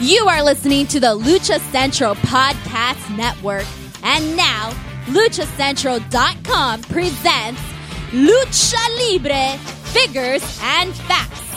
You are listening to the Lucha Central Podcast Network. And now, LuchaCentral.com presents Lucha Libre Figures and Facts.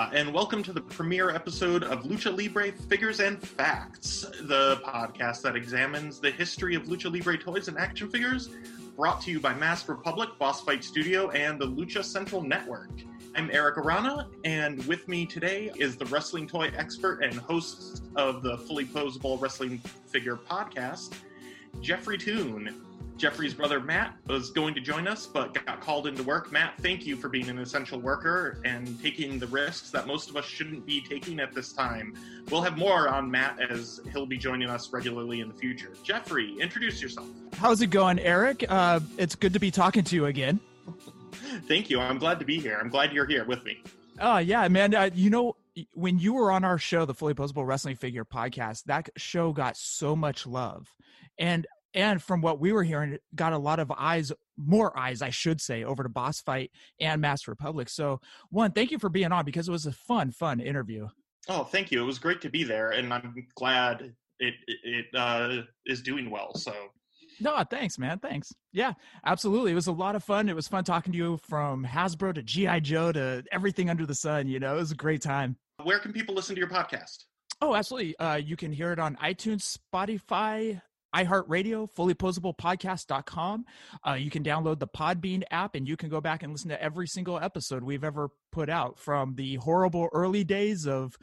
Hola, and welcome to the premiere episode of Lucha Libre Figures and Facts, the podcast that examines the history of Lucha Libre toys and action figures, brought to you by Masked Republic, Boss Fight Studio, and the Lucha Central Network. I'm Eric Arana, and with me today is the wrestling toy expert and host of the Fully Posable Wrestling Figure podcast, Jeffrey Toon. Jeffrey's brother Matt was going to join us, but got called into work. Matt, thank you for being an essential worker and taking the risks that most of us shouldn't be taking at this time. We'll have more on Matt as he'll be joining us regularly in the future. Jeffrey, introduce yourself. How's it going, Eric? Uh, it's good to be talking to you again. Thank you. I'm glad to be here. I'm glad you're here with me. Oh, yeah, man. Uh, you know, when you were on our show, the Fully Posable Wrestling Figure podcast, that show got so much love. And and from what we were hearing, it got a lot of eyes, more eyes, I should say, over to Boss Fight and Masked Republic. So, one, thank you for being on because it was a fun, fun interview. Oh, thank you. It was great to be there, and I'm glad it it uh, is doing well. So, no, thanks, man. Thanks. Yeah, absolutely. It was a lot of fun. It was fun talking to you from Hasbro to GI Joe to everything under the sun. You know, it was a great time. Where can people listen to your podcast? Oh, absolutely. Uh, you can hear it on iTunes, Spotify, iHeartRadio, fullyposablepodcast.com. Uh, you can download the Podbean app and you can go back and listen to every single episode we've ever put out from the horrible early days of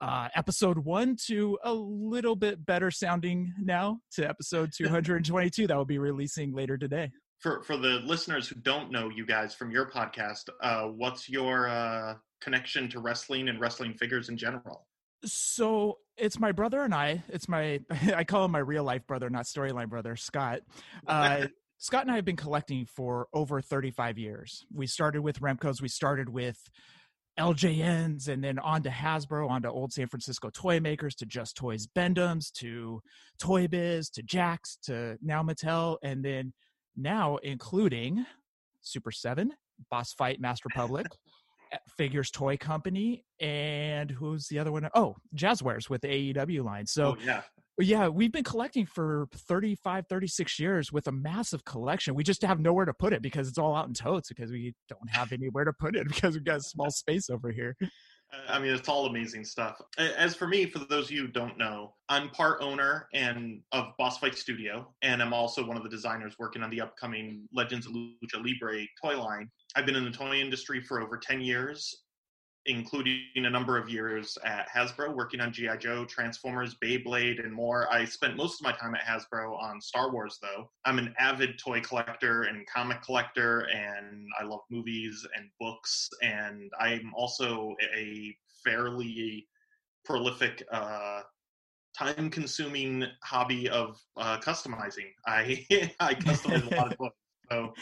uh, episode one to a little bit better sounding now to episode 222 that will be releasing later today. For, for the listeners who don't know you guys from your podcast, uh, what's your uh, connection to wrestling and wrestling figures in general? So it's my brother and I. It's my I call him my real life brother, not storyline brother, Scott. Uh, Scott and I have been collecting for over 35 years. We started with Remco's. We started with LJNs and then on to Hasbro, on to old San Francisco toy makers, to Just Toys Bend-Ems, to Toy Biz, to Jakks, to now Mattel, and then now including Super 7, Boss Fight, Master Republic, Figures Toy Company, and who's the other one? Oh, Jazzwares with the AEW line. So, oh, yeah. Yeah, we've been collecting for 35, 36 years with a massive collection. We just have nowhere to put it because it's all out in totes because we don't have anywhere to put it because we've got small space over here. I mean, it's all amazing stuff. As for me, for those of you who don't know, I'm part owner and of Boss Fight Studio, and I'm also one of the designers working on the upcoming Legends of Lucha Libre toy line. I've been in the toy industry for over 10 years, including a number of years at Hasbro, working on G.I. Joe, Transformers, Beyblade, and more. I spent most of my time at Hasbro on Star Wars, though. I'm an avid toy collector and comic collector, and I love movies and books, and I'm also a fairly prolific uh, time consuming hobby of uh, customizing. I I customize a lot of books. So,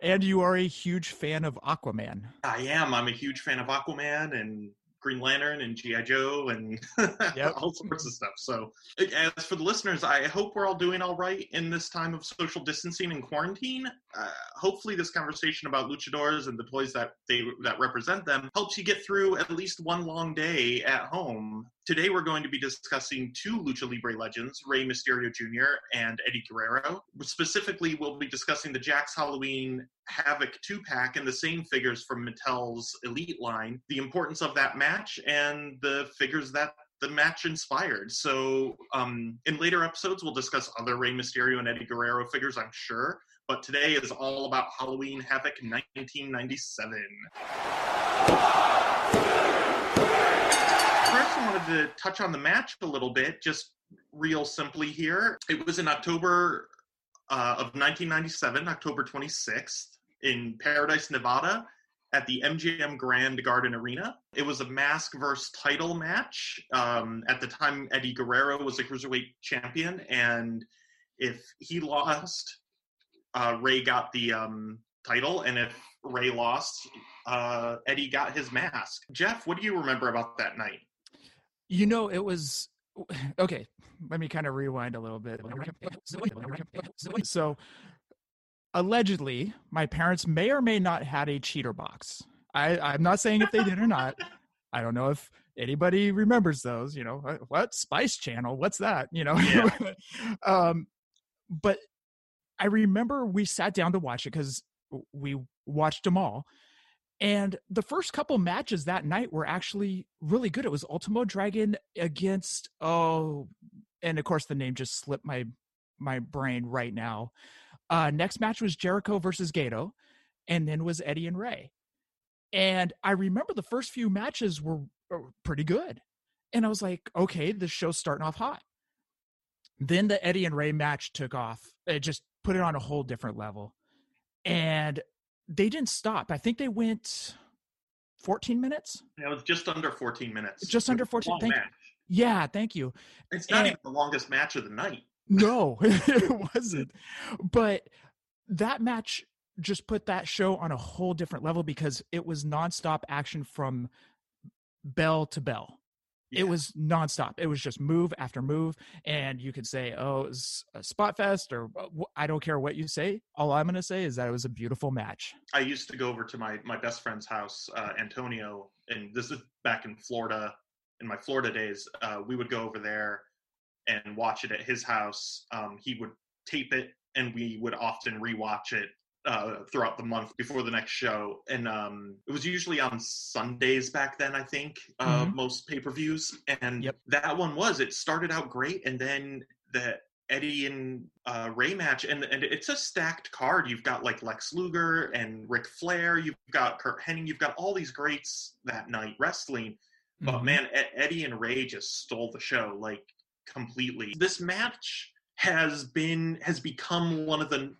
and you are a huge fan of Aquaman. I am. I'm a huge fan of Aquaman and Green Lantern and GI Joe and yep. all sorts of stuff. So, as for the listeners, I hope we're all doing all right in this time of social distancing and quarantine. Uh, hopefully, this conversation about luchadors and the toys that they that represent them helps you get through at least one long day at home. Today, we're going to be discussing two Lucha Libre legends, Rey Mysterio Jr. and Eddie Guerrero. Specifically, we'll be discussing the Jakks Halloween Havoc two pack and the same figures from Mattel's Elite line, the importance of that match, and the figures that the match inspired. So, um, in later episodes, we'll discuss other Rey Mysterio and Eddie Guerrero figures, I'm sure. But today is all about Halloween Havoc 1997. I wanted to touch on the match a little bit, just real simply here. It was in October uh, of 1997, October 26th, in Paradise, Nevada, at the MGM Grand Garden Arena. It was a mask versus title match. Um, at the time, Eddie Guerrero was a cruiserweight champion, and if he lost, uh, Rey got the um, title, and if Rey lost, uh, Eddie got his mask. Jeff, what do you remember about that night? You know, it was okay. Let me kind of rewind a little bit. So, allegedly, my parents may or may not had a cheater box. I, I'm not saying if they did or not. I don't know if anybody remembers those. You know, what Spice Channel? What's that? You know, yeah. um, but I remember we sat down to watch it because we watched them all. And the first couple matches that night were actually really good. It was Ultimo Dragon against oh, and of course the name just slipped my my brain right now. Uh, next match was Jericho versus Gedo, and then was Eddie and Rey. And I remember the first few matches were, were pretty good, and I was like, okay, the show's starting off hot. Then the Eddie and Rey match took off. It just put it on a whole different level. And they didn't stop. I think they went 14 minutes. Yeah, it was just under 14 minutes. Just under 14. Thank. Yeah, thank you. It's not and, even the longest match of the night. No, it wasn't. But that match just put that show on a whole different level because it was nonstop action from bell to bell. Yeah. It was nonstop. It was just move after move, and you could say, "Oh, it was a spot fest," or I don't care what you say. All I'm going to say is that it was a beautiful match. I used to go over to my my best friend's house, uh, Antonio, and this is back in Florida. In my Florida days, uh, we would go over there and watch it at his house. Um, he would tape it, and we would often rewatch it uh, throughout the month before the next show, and um, it was usually on Sundays back then. I think uh, mm-hmm. most pay per views, and yep. that one was. It started out great, and then the Eddie and uh, Rey match, and and it's a stacked card. You've got like Lex Luger and Ric Flair. You've got Curt Hennig. You've got all these greats that night wrestling. But mm-hmm. man, Eddie and Rey just stole the show like completely. This match has been has become one of the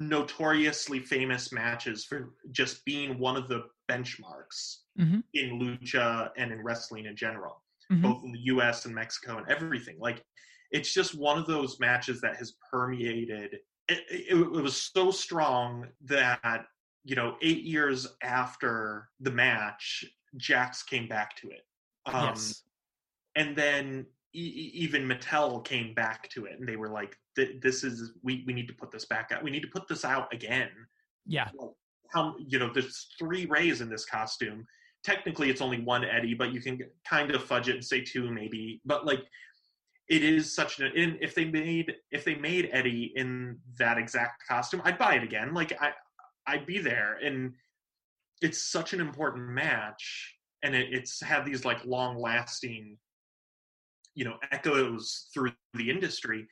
notoriously famous matches for just being one of the benchmarks mm-hmm. in lucha and in wrestling in general, mm-hmm. both in the US and Mexico and everything. Like, it's just one of those matches that has permeated. It, it, it was so strong that, you know, eight years after the match, Jakks came back to it. Um, yes. And then even Mattel came back to it and they were like, "This is we we need to put this back out. We need to put this out again." Yeah. how um, you know there's three Reys in this costume. Technically, it's only one Eddie, but you can kind of fudge it and say two maybe. But like, it is such an. If they made if they made Eddie in that exact costume, I'd buy it again. Like I I'd be there, and it's such an important match, and it, it's had these like long lasting you know echoes through the industry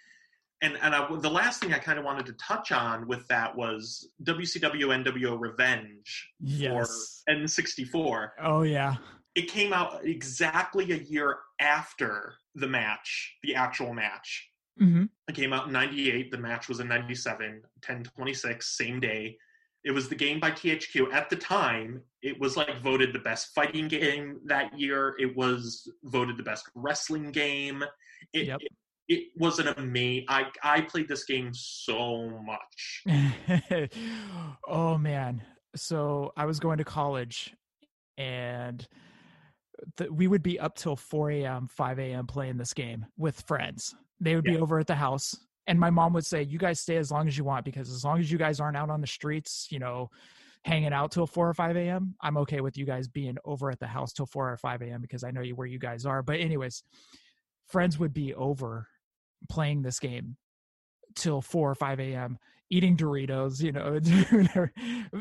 and and I, the last thing I kind of wanted to touch on with that was WCW NWO Revenge yes. for N64. Oh yeah, it came out exactly a year after the match, the actual match. Mm-hmm. It came out in '98. The match was in '97, 10:26, same day. It was the game by THQ. At the time, it was like voted the best fighting game that year. It was voted the best wrestling game. It, yep. it, it was an amazing. I I played this game so much. oh man! So I was going to college, and the, we would be up till 4 a.m., 5 a.m. playing this game with friends. They would yeah. be over at the house and my mom would say you guys stay as long as you want because as long as you guys aren't out on the streets you know hanging out till 4 or 5 a.m i'm okay with you guys being over at the house till 4 or 5 a.m because i know you where you guys are. But anyways friends would be over playing this game till 4 or 5 a.m eating doritos you know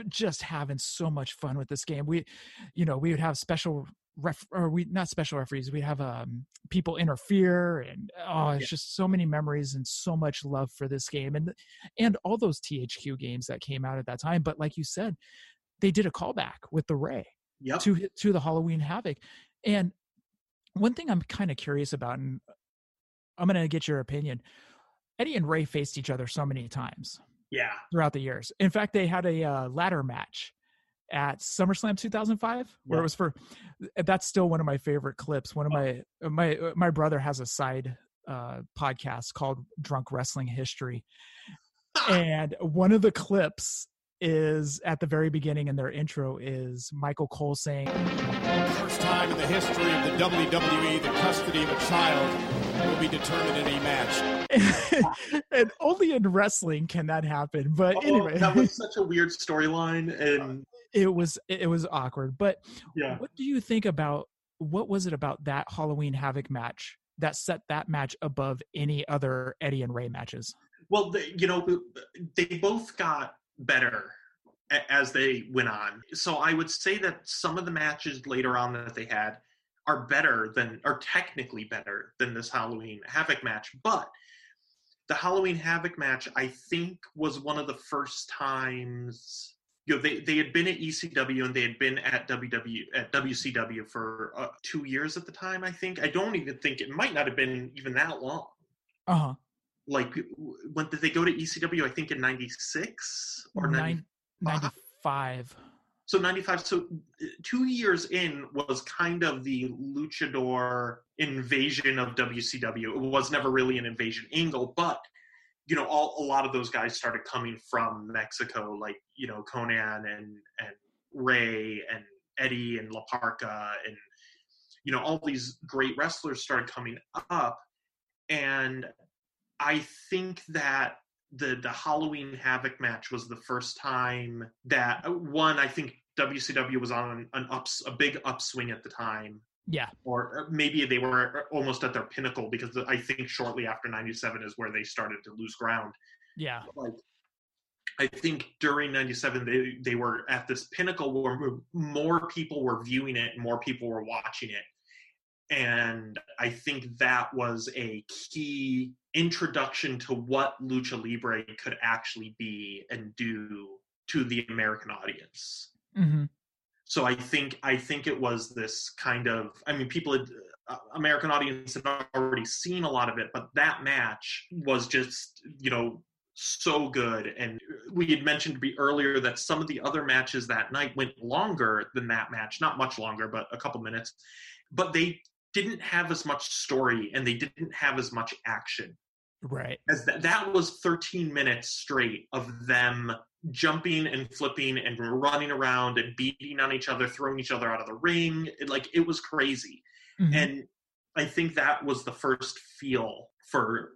just having so much fun with this game. We you know we would have special ref or we not special referees we have um people interfere and oh it's yeah. just so many memories and so much love for this game and and all those thq games that came out at that time but like you said they did a callback with the rey yep. to to the halloween havoc and one thing i'm kind of curious about and i'm going to get your opinion eddie and Rey faced each other so many times yeah throughout the years in fact they had a uh, ladder match at SummerSlam 2005, where yeah. it was for. That's still one of my favorite clips. One of oh. my uh, my uh, my brother has a side uh, podcast called Drunk Wrestling History, and one of the clips is at the very beginning in their intro is Michael Cole saying, "First time time in the history of the WWE the custody of a child will be determined in a match. and only in wrestling can that happen. But oh, anyway, that was such a weird storyline, uh, and it was it was awkward. But yeah, what do you think about what was it about that Halloween Havoc match that set that match above any other Eddie and Rey matches? Well, they, you know, they both got better as they went on. So I would say that some of the matches later on that they had are better than, are technically better than this Halloween Havoc match. But the Halloween Havoc match, I think, was one of the first times. You know, they, they had been at ECW and they had been at WW at WCW for uh, two years at the time. I think I don't even think it might not have been even that long. Uh huh. Like when did they go to ECW? I think in '96 or Nine, 95. So 95. So uh, two years in was kind of the luchador invasion of WCW. It was never really an invasion angle, but you know, all a lot of those guys started coming from Mexico, like you know Konnan and and Rey and Eddie and La Parka and you know all these great wrestlers started coming up, and I think that the the Halloween Havoc match was the first time that uh, one I think WCW was on an ups a big upswing at the time. Yeah. Or uh, maybe they were uh, almost at their pinnacle because I think shortly after 97 is where they started to lose ground. Yeah. Like I think during 97 they they were at this pinnacle where more people were viewing it more people were watching it and I think that was a key introduction to what lucha libre could actually be and do to the American audience. Mm-hmm. So I think I think it was this kind of I mean people had uh, American audience had already seen a lot of it, but that match was just you know so good and we had mentioned be earlier that some of the other matches that night went longer than that match not much longer but a couple minutes but they didn't have as much story and they didn't have as much action. Right. As that, that was 13 minutes straight of them jumping and flipping and running around and beating on each other, throwing each other out of the ring. It, like it was crazy. Mm-hmm. And I think that was the first feel for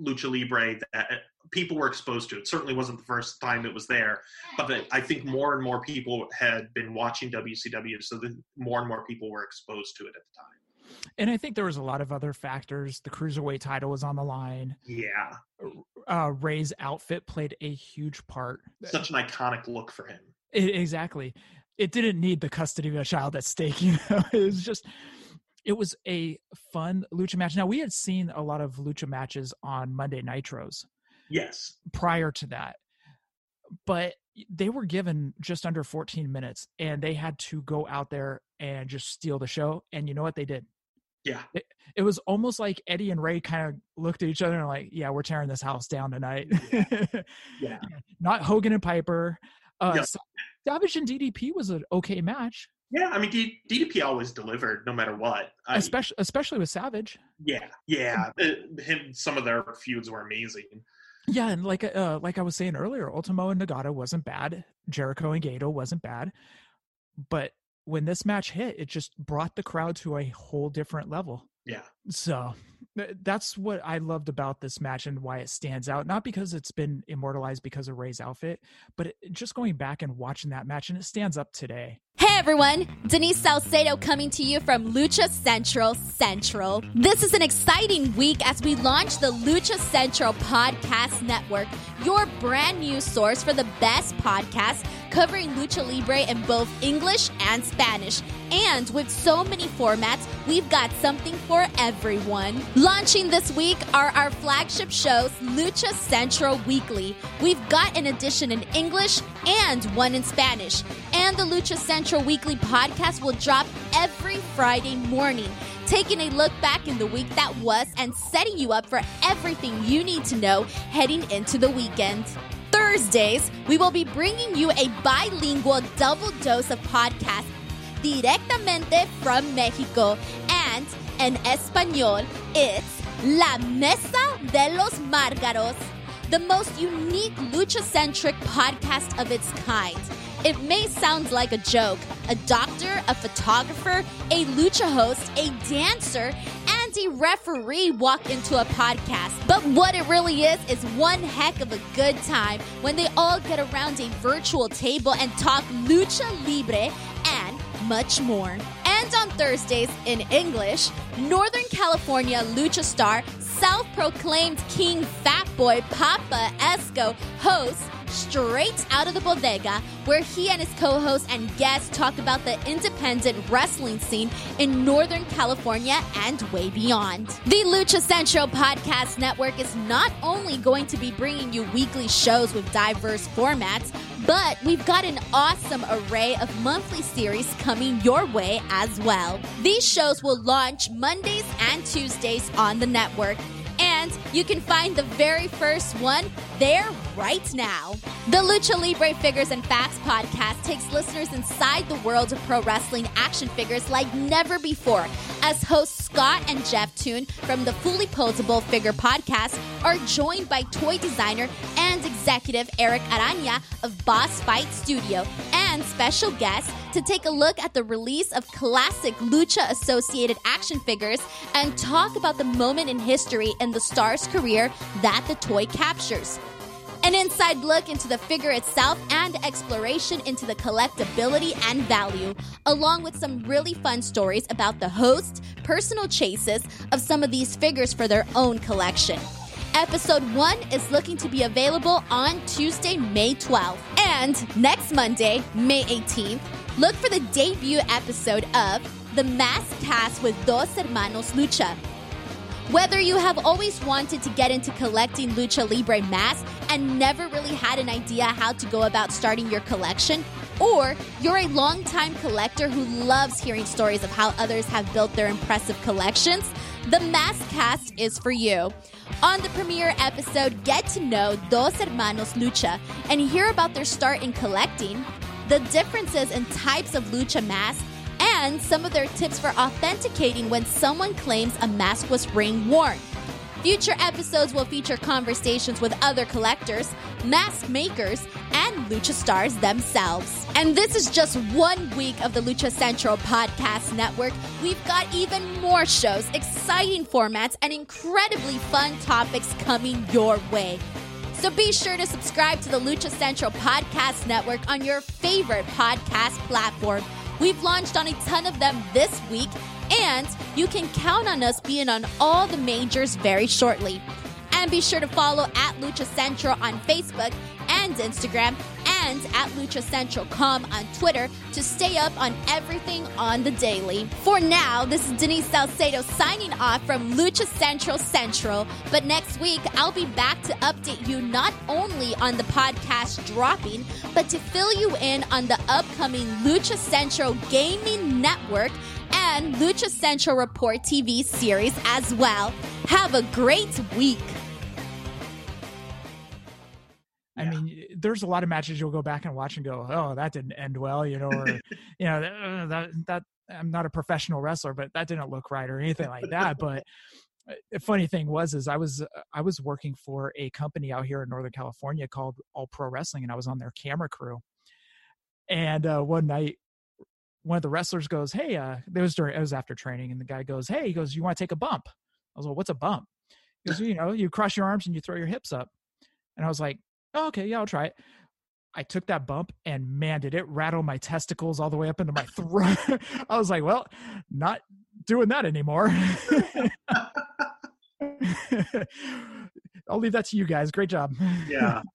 lucha libre that people were exposed to. It certainly wasn't the first time it was there, but I think more and more people had been watching WCW, so that more and more people were exposed to it at the time. And I think there was a lot of other factors. The cruiserweight title was on the line. Yeah. Uh, Rey's outfit played a huge part. Such an iconic look for him. It, exactly. It didn't need the custody of a child at stake. You know, it was just. It was a fun lucha match. Now we had seen a lot of lucha matches on Monday Nitros. Yes. Prior to that, but they were given just under 14 minutes and they had to go out there and just steal the show and you know what they did yeah. It, it, was almost like Eddie and Rey kind of looked at each other and like, yeah, we're tearing this house down tonight. Yeah. yeah. Not Hogan and Piper. Uh, yeah. Savage and DDP was an okay match. Yeah, I mean D- DDP always delivered no matter what. I, especially especially with Savage. Yeah, yeah. him, some of their feuds were amazing. Yeah, and like uh, like I was saying earlier, Ultimo and Nagata wasn't bad. Jericho and Gedo wasn't bad, but when this match hit, it just brought the crowd to a whole different level. Yeah. So that's what I loved about this match and why it stands out. Not because it's been immortalized because of Rey's outfit, but it, just going back and watching that match and it stands up today. Hey everyone, Denise Salcedo coming to you from Lucha Central Central. This is an exciting week as we launch the Lucha Central Podcast Network, your brand new source for the best podcasts covering Lucha Libre in both English and Spanish. And with so many formats, we've got something for everyone. Launching this week are our flagship shows, Lucha Central Weekly. We've got an edition in English and one in Spanish. And the Lucha Central Weekly podcast will drop every Friday morning, taking a look back in the week that was and setting you up for everything you need to know heading into the weekend. Thursdays, we will be bringing you a bilingual double dose of podcasts directamente from Mexico. And in Espanol, it's La Mesa de los Márgaros, the most unique lucha centric podcast of its kind. It may sound like a joke. A doctor, a photographer, a lucha host, a dancer, and a referee walk into a podcast. But what it really is, is one heck of a good time when they all get around a virtual table and talk lucha libre and much more. And on Thursdays in English, Northern California lucha star, self proclaimed King Fatboy Papa Esco hosts straight out of the bodega, where he and his co hosts and guests talk about the independent wrestling scene in Northern California and way beyond. The Lucha Central Podcast Network is not only going to be bringing you weekly shows with diverse formats, but we've got an awesome array of monthly series coming your way as well. These shows will launch Mondays and Tuesdays on the network you can find the very first one there right now. The Lucha Libre Figures and Facts podcast takes listeners inside the world of pro wrestling action figures like never before, as hosts Scott and Jeff Toon from the Fully Posable Figure podcast are joined by toy designer and executive Eric Arana of Boss Fight Studio and special guests to take a look at the release of classic lucha associated action figures and talk about the moment in history in the star's career that the toy captures. An inside look into the figure itself and exploration into the collectability and value, along with some really fun stories about the host, personal chases of some of these figures for their own collection. Episode 1 is looking to be available on Tuesday, May 12th. And next Monday, May 18th, look for the debut episode of The Mask Cast with Dos Hermanos Lucha. Whether you have always wanted to get into collecting Lucha Libre masks and never really had an idea how to go about starting your collection, or you're a longtime collector who loves hearing stories of how others have built their impressive collections, the Mask Cast is for you. On the premiere episode, get to know Dos Hermanos Lucha and hear about their start in collecting, the differences in types of lucha masks, and some of their tips for authenticating when someone claims a mask was ring worn. Future episodes will feature conversations with other collectors, mask makers, and lucha stars themselves. And this is just one week of the Lucha Central Podcast Network. We've got even more shows, exciting formats, and incredibly fun topics coming your way. So be sure to subscribe to the Lucha Central Podcast Network on your favorite podcast platform. We've launched on a ton of them this week, and you can count on us being on all the majors very shortly. And be sure to follow at Lucha Central on Facebook and Instagram and at Lucha Central Com on Twitter to stay up on everything on the daily. For now, this is Denise Salcedo signing off from Lucha Central Central. But next week, I'll be back to update you not only on the podcast dropping, but to fill you in on the upcoming Lucha Central Gaming Network and Lucha Central Report TV series as well. Have a great week. I yeah. mean, there's a lot of matches you'll go back and watch and go, "Oh, that didn't end well," you know, or you know, uh, that that I'm not a professional wrestler, but that didn't look right or anything like that. but uh, the funny thing was, is I was uh, I was working for a company out here in Northern California called All Pro Wrestling, and I was on their camera crew. And uh, one night, one of the wrestlers goes, "Hey," uh, it was during it was after training, and the guy goes, "Hey," he goes, "You want to take a bump?" I was like, "What's a bump?" He goes, "You know, you cross your arms and you throw your hips up." And I was like, oh, okay, yeah, I'll try it. I took that bump and man, did it rattle my testicles all the way up into my throat. I was like, well, not doing that anymore. I'll leave that to you guys. Great job. Yeah.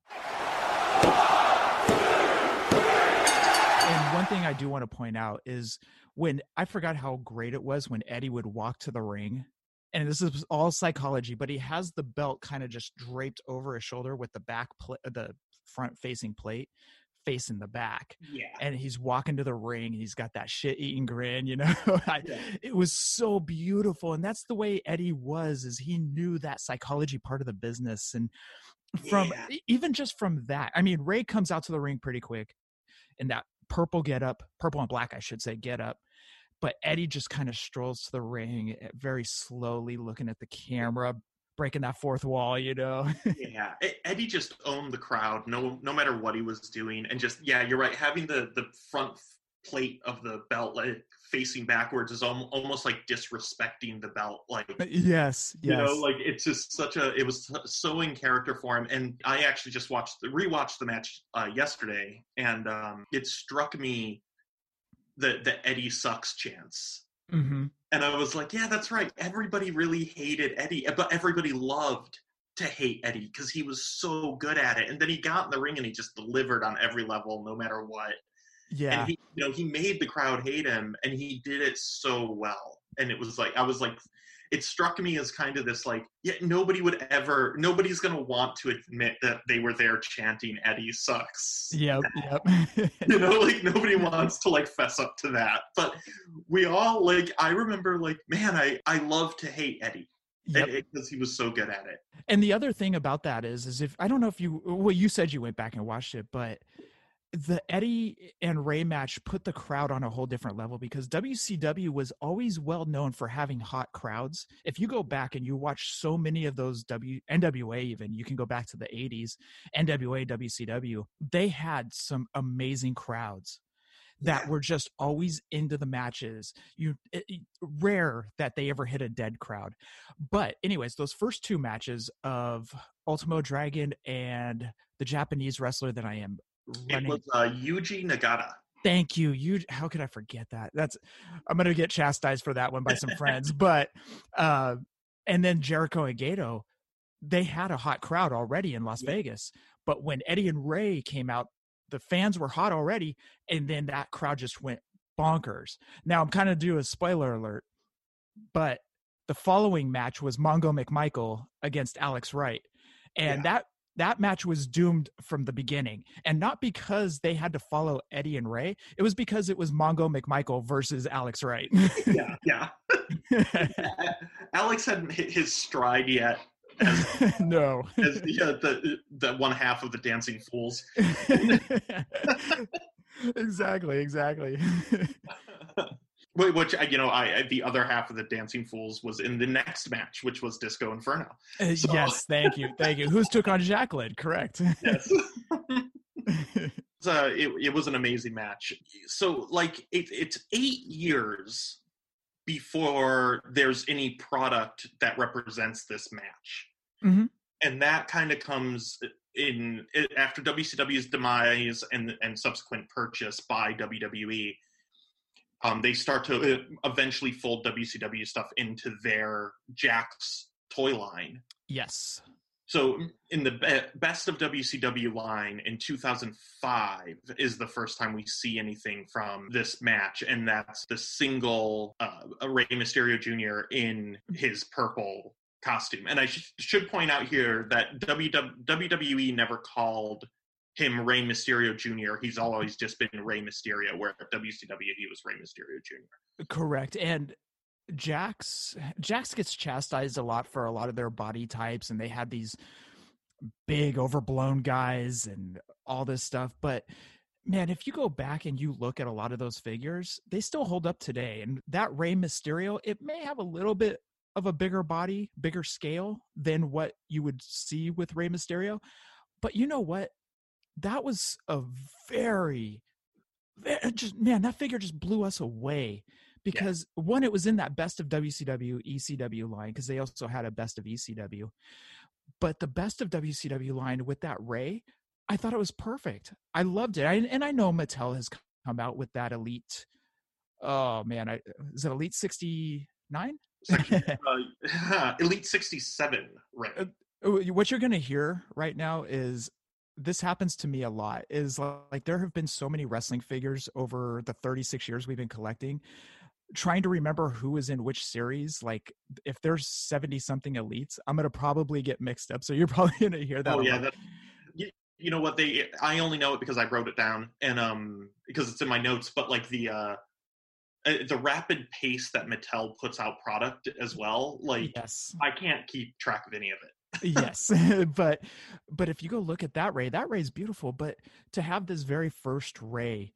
and one thing I do want to point out is when I forgot how great it was when Eddie would walk to the ring and this is all psychology, but he has the belt kind of just draped over his shoulder with the back, pl- uh, the front facing plate facing the back. Yeah. And he's walking to the ring and he's got that shit eating grin, you know. I, yeah. It was so beautiful. And that's the way Eddie was, is he knew that psychology part of the business. And from yeah. even just from that, I mean, Rey comes out to the ring pretty quick in that purple get up, purple and black, I should say, get up but Eddie just kind of strolls to the ring eh, very slowly, looking at the camera, breaking that fourth wall, you know. yeah, Eddie just owned the crowd, no no matter what he was doing, and just yeah, you're right. Having the the front plate of the belt like facing backwards is almost like disrespecting the belt like uh, yes, yes. you know like it's just such a it was so in character for him and i actually just watched the rewatched the match uh, yesterday and um it struck me the the eddie sucks chance mm-hmm. and i was like yeah that's right everybody really hated eddie but everybody loved to hate Eddie because he was so good at it. And then he got in the ring and he just delivered on every level, no matter what. Yeah. And he, you know, he made the crowd hate him and he did it so well. And it was like, I was like, it struck me as kind of this like, yeah, nobody would ever, nobody's going to want to admit that they were there chanting Eddie sucks. Yep. Yep. you know, like nobody wants to like fess up to that. But we all like, I remember like, man, I, I love to hate Eddie because yep. he was so good at it. And the other thing about that is, is if I don't know if you, well, you said you went back and watched it, but the Eddie and Rey match put the crowd on a whole different level because WCW was always well known for having hot crowds. If you go back and you watch so many of those W NWA even, you can go back to the 80s, NWA, WCW, they had some amazing crowds that yeah. were just always into the matches. You it, it, rare that they ever hit a dead crowd. But anyways, those first two matches of Ultimo Dragon and the Japanese wrestler that I am running. It was uh, Yuji Nagata. Thank you. You how could I forget that? That's I'm gonna get chastised for that one by some friends. But uh and then Jericho and Gedo, they had a hot crowd already in Las yeah. Vegas. But when Eddie and Rey came out, the fans were hot already, and then that crowd just went bonkers. Now I'm kind of do a spoiler alert, but the following match was Mongo McMichael against Alex Wright. And yeah. that that match was doomed from the beginning. And not because they had to follow eddie and Rey, it was because it was mongo mcmichael versus alex wright. Yeah yeah. Alex hadn't hit his stride yet. As, no. as the, uh, the the one half of the dancing fools. Exactly exactly which you know i the other half of the dancing fools was in the next match which was disco inferno. Uh, so. yes thank you thank you. Who's took on jacqueline correct. Yes. Uh, it, it was an amazing match. So like it, it's eight years before there's any product that represents this match. Mm-hmm. and that kind of comes in after wcw's demise and and subsequent purchase by wwe um, they start to uh, eventually fold WCW stuff into their Jakks toy line. Yes. So in the be- best of WCW line in 2005 is the first time we see anything from this match, and that's the single uh, Rey Mysterio Jr. in his purple costume. And I sh- should point out here that WWE never called him Rey Mysterio Jr. He's always just been Rey Mysterio, where at WCW he was Rey Mysterio Jr. Correct. And Jakks Jakks gets chastised a lot for a lot of their body types, and they had these big overblown guys and all this stuff. But man, if you go back and you look at a lot of those figures, they still hold up today. And that Rey Mysterio, it may have a little bit of a bigger body, bigger scale than what you would see with Rey Mysterio. But you know what? That was a very, very just man, that figure just blew us away because yeah. one, it was in that best of WCW ECW line because they also had a best of ECW, but the best of WCW line with that Rey I thought it was perfect. I loved it, I, and I know Mattel has come out with that Elite. Oh man, I, is it Elite sixty nine? uh, Elite sixty seven, right? Uh, what you're going to hear right now is this happens to me a lot is like there have been so many wrestling figures over the 36 years we've been collecting trying to remember who is in which series like if there's 70 something elites i'm gonna probably get mixed up so you're probably gonna hear that oh yeah that, you, you know what they i only know it because i wrote it down and um because it's in my notes but like the uh, uh the rapid pace that mattel puts out product as well like yes. I can't keep track of any of it yes but but if you go look at that rey that rey is beautiful but to have this very first rey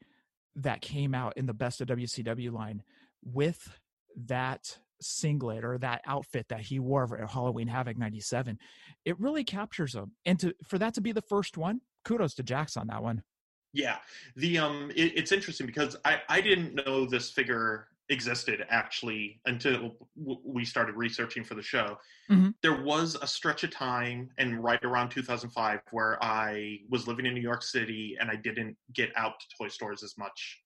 that came out in the best of wcw line with that singlet or that outfit that he wore for Halloween Havoc 97, it really captures him. And to for that to be the first one, kudos to Jakks on that one. Yeah. The um it, it's interesting because I I didn't know this figure existed actually until we started researching for the show. Mm-hmm. There was a stretch of time, and right around 2005, where I was living in New York City and I didn't get out to toy stores as much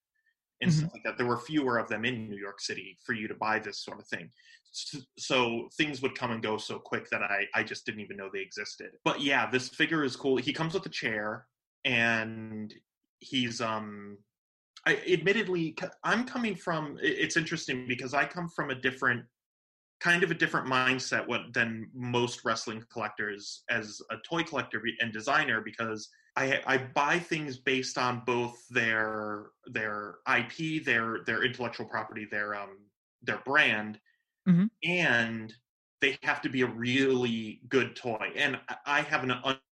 and mm-hmm. stuff like that. There were fewer of them in New York City for you to buy this sort of thing. So, so, things would come and go so quick that I, I just didn't even know they existed. But yeah, this figure is cool. He comes with a chair and he's um I admittedly I'm coming from it's interesting because I come from a different kind of a different mindset what than most wrestling collectors as a toy collector and designer because I I buy things based on both their their IP, their their intellectual property, their um their brand, mm-hmm. and they have to be a really good toy. And I have an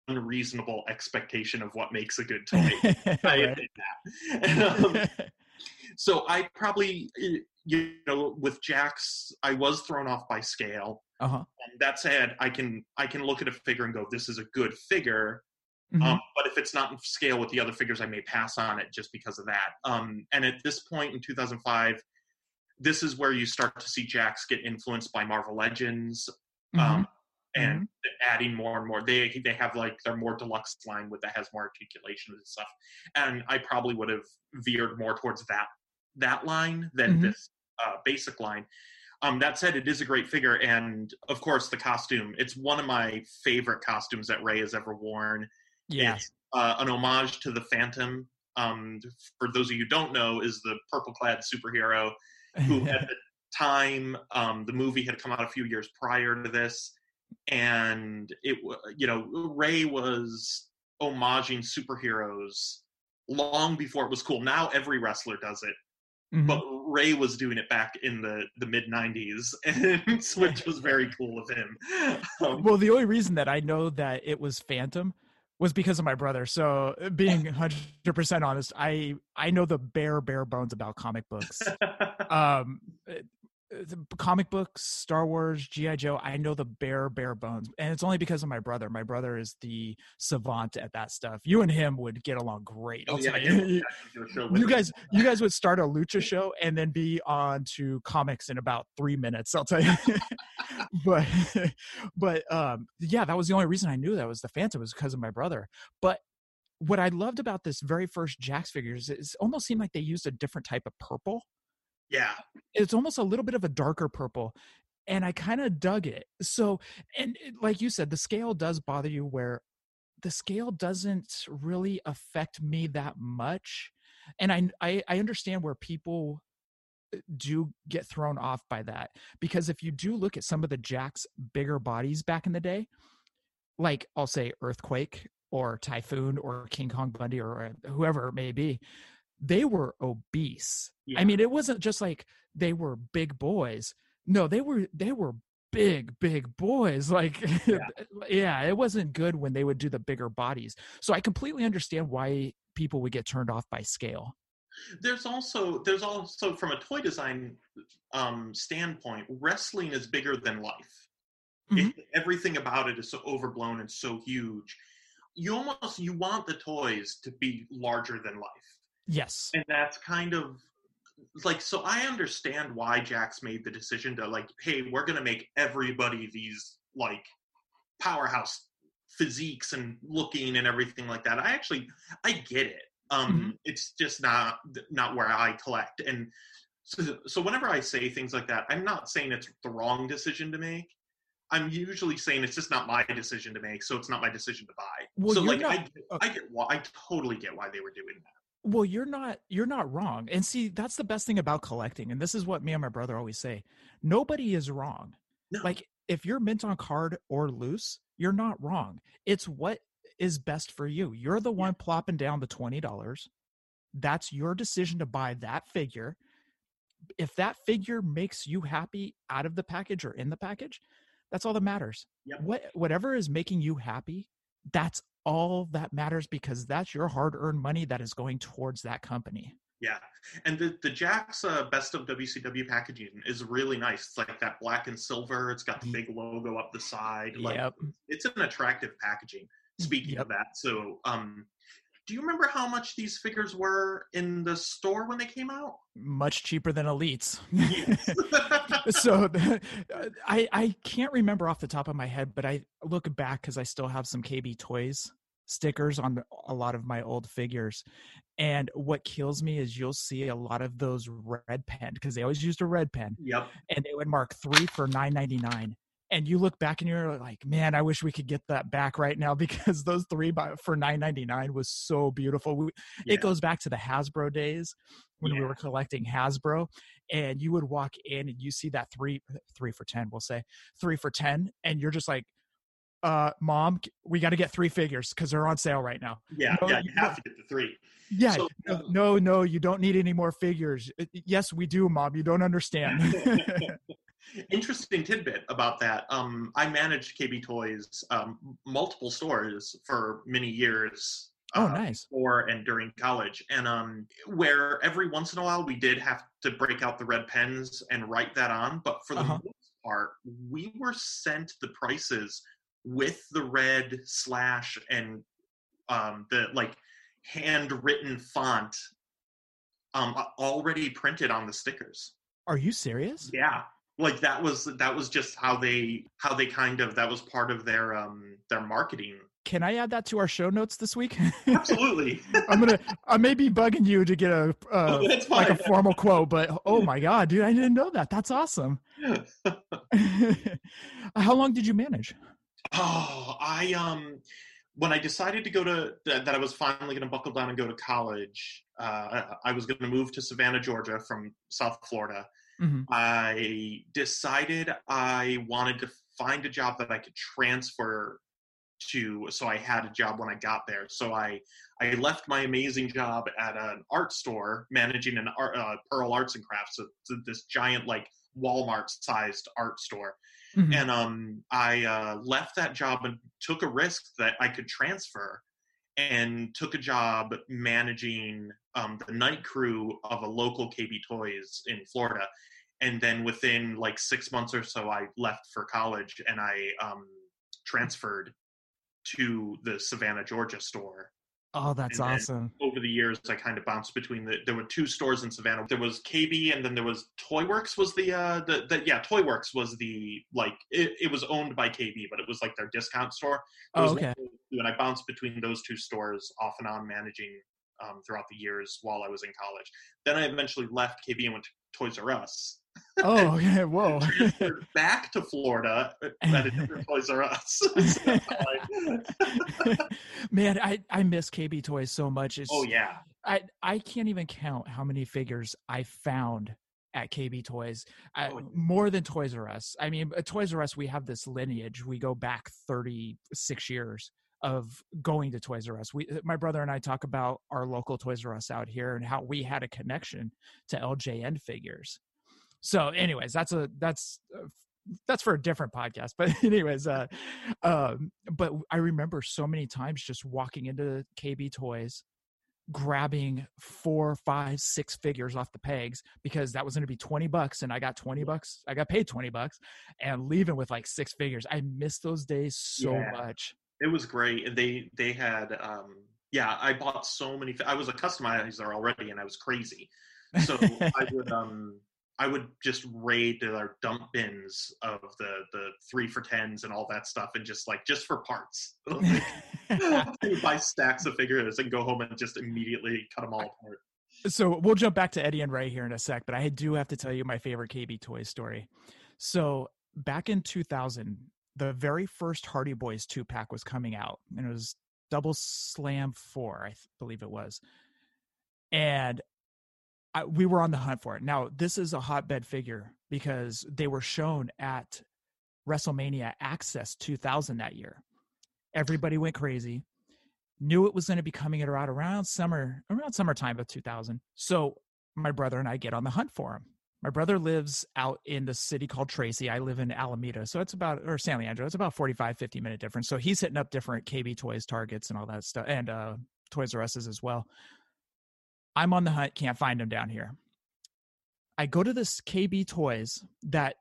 unreasonable expectation of what makes a good toy. That. um, so I probably, you know, with Jakks, I was thrown off by scale. Uh-huh. And that said, I can I can look at a figure and go, "This is a good figure." Mm-hmm. Um, but if it's not in scale with the other figures, I may pass on it just because of that. Um, and at this point in 2005, this is where you start to see Jakks get influenced by Marvel Legends. Um, mm-hmm. Um, and mm-hmm. adding more and more. They they have like their more deluxe line with that has more articulation and stuff. And I probably would have veered more towards that that line than mm-hmm. this uh, basic line. Um, that said, it is a great figure, and of course, the costume. It's one of my favorite costumes that Rey has ever worn. Yeah, it's uh, an homage to the Phantom. Um, for those of you who don't know, is the purple-clad superhero who, at the time, um, the movie had come out a few years prior to this and it you know Rey was homaging superheroes long before it was cool. Now every wrestler does it. Mm-hmm. But Rey was doing it back in the, the mid 90s, and which was very cool of him. Um, well, the only reason that I know that it was Phantom was because of my brother. So, being 100% honest, I I know the bare bare bones about comic books. um, comic books, Star Wars, GI Joe, I know the bare bare bones, and it's only because of my brother. My brother is the savant at that stuff. You and him would get along great. Oh, yeah, you. you guys, you guys would start a lucha show and then be on to comics in about three minutes. I'll tell you. but, but um, yeah, that was the only reason I knew that was the Phantom was because of my brother. But what I loved about this very first Jakks figures is it almost seemed like they used a different type of purple yeah. It's almost a little bit of a darker purple. And I kind of dug it. So, and like you said, the scale does bother you where the scale doesn't really affect me that much. And I, I, I understand where people uh, do get thrown off by that because if you do look at some of the Jakks bigger bodies back in the day, like I'll say Earthquake or Typhoon or King Kong Bundy or uh, whoever it may be, they were obese. Yeah. I mean, it wasn't just like they were big boys. No, they were they were big big boys like yeah. yeah. it wasn't good when they would do the bigger bodies so i completely understand why people would get turned off by scale there's also there's also from a toy design um, standpoint wrestling is bigger than life mm-hmm. it, everything about it is so overblown and so huge you almost you want the toys to be larger than life Yes. And that's kind of like so I understand why Jakks made the decision to like, hey, we're gonna make everybody these like powerhouse physiques and looking and everything like that. I actually I get it. Um mm-hmm. it's just not not where I collect. And so so whenever I say things like that, I'm not saying it's the wrong decision to make. I'm usually saying it's just not my decision to make, so it's not my decision to buy. Well, so like not, I, I get why I totally get why they were doing that well you're not you're not wrong and see that's the best thing about collecting and this is what me and my brother always say nobody is wrong. No. like if you're mint on card or loose you're not wrong. It's what is best for you. You're the one plopping down the $20 that's your decision to buy that figure. If that figure makes you happy out of the package or in the package that's all that matters. Yep. what whatever is making you happy that's all that matters because that's your hard earned money that is going towards that company. Yeah, and the the Jakks uh, Best of WCW packaging is really nice. It's like that black and silver. It's got the big logo up the side. Like, Yep. it's an attractive packaging. Speaking Yep. of that, so um, do you remember how much these figures were in the store when they came out? Much cheaper than Elites. Yes. so uh, I I can't remember off the top of my head, but I look back because I still have some KB Toys stickers on a lot of my old figures. And what kills me is you'll see a lot of those red pen because they always used a red pen, yep. and they would mark three for nine ninety nine. And you look back and you're like, man, I wish we could get that back right now because those three by, for nine ninety nine was so beautiful. We, Yeah. It goes back to the Hasbro days when we were collecting Hasbro, and you would walk in and you see that three three for ten, we'll say three for ten, and you're just like, uh, mom, we got to get three figures because they're on sale right now. Yeah, No, yeah, you you have to get the three. Yeah, So, no, um, no, no, you don't need any more figures. Uh, Yes, we do, mom. You don't understand. Interesting tidbit about that. Um, I managed KB Toys um, multiple stores for many years. oh, uh, nice. before and during college, and um, where every once in a while we did have to break out the red pens and write that on, but for the Uh-huh. most part, we were sent the prices with the red slash and um, the like handwritten font um, already printed on the stickers. Are you serious? Yeah, like that was that was just how they how they kind of that was part of their um their marketing. Can I add that to our show notes this week? Absolutely. I'm gonna. I may be bugging you to get a uh, Oh, like a formal quote, but oh my god, dude, I didn't know that. That's awesome. How long did you manage? Oh, I um when I decided to go to that, I was finally going to buckle down and go to college. Uh, I, I was going to move to Savannah, Georgia, from South Florida. Mhm. I decided I wanted to find a job that I could transfer to, so I had a job when I got there. So I I left my amazing job at an art store managing an art, uh, Pearl Arts and Crafts, so, this giant like Walmart-sized art store Mhm. and um, I uh, left that job and took a risk that I could transfer, and took a job managing um, the night crew of a local KB Toys in Florida. And then within like six months or so, I left for college and I um, transferred to the Savannah, Georgia store Oh, that's awesome. over the years i kind of bounced between the there were two stores in savannah there was kb and then there was toyworks was the uh the, the yeah toyworks was the like it, it was owned by kb but it was like their discount store It Oh, okay. one of those two, and i bounced between those two stores off and on managing um, throughout the years while i was in college then i eventually left kb and went to toys r us Oh, okay. Whoa. transferred back to florida uh, at a different toys r us So that's how I- Man, I I miss KB Toys so much. It's, oh yeah I I can't even count how many figures I found at KB Toys. I, Oh, more than Toys R Us. I mean, at Toys R Us we have this lineage. We go back 36 years of going to Toys R Us. We my brother and I talk about our local Toys R Us out here and how we had a connection to LJN figures. So anyways, that's a that's uh, that's for a different podcast but anyways uh um but i remember so many times just walking into kb toys grabbing four five six figures off the pegs because that was going to be 20 bucks and i got 20 bucks i got paid 20 bucks and leaving with like six figures i miss those days so Yeah. much it was great and they they had um yeah i bought so many i was a customizer already and i was crazy. So i would um i would just raid their dump bins of the the three for tens and all that stuff and just like just for parts. Would buy stacks of figures and go home and just immediately cut them all apart. So we'll jump back to Eddie and Rey here in a sec, but I do have to tell you my favorite KB toy story. So back in 2000, the very first Hardy Boyz two pack was coming out, and it was Double Slam Four, I th- believe it was, and I, we were on the hunt for it. Now this is a hotbed figure because they were shown at WrestleMania Access 2000 that year. Everybody went crazy knew it was going to be coming around around summer around summertime of 2000 so my brother and i get on the hunt for him my brother lives out in the city called tracy i live in alameda so it's about or san leandro it's about 45 50 minute difference so he's hitting up different kb toys targets and all that stuff and uh toys r us's as well I'm on the hunt, can't find them down here. I go to this KB Toys that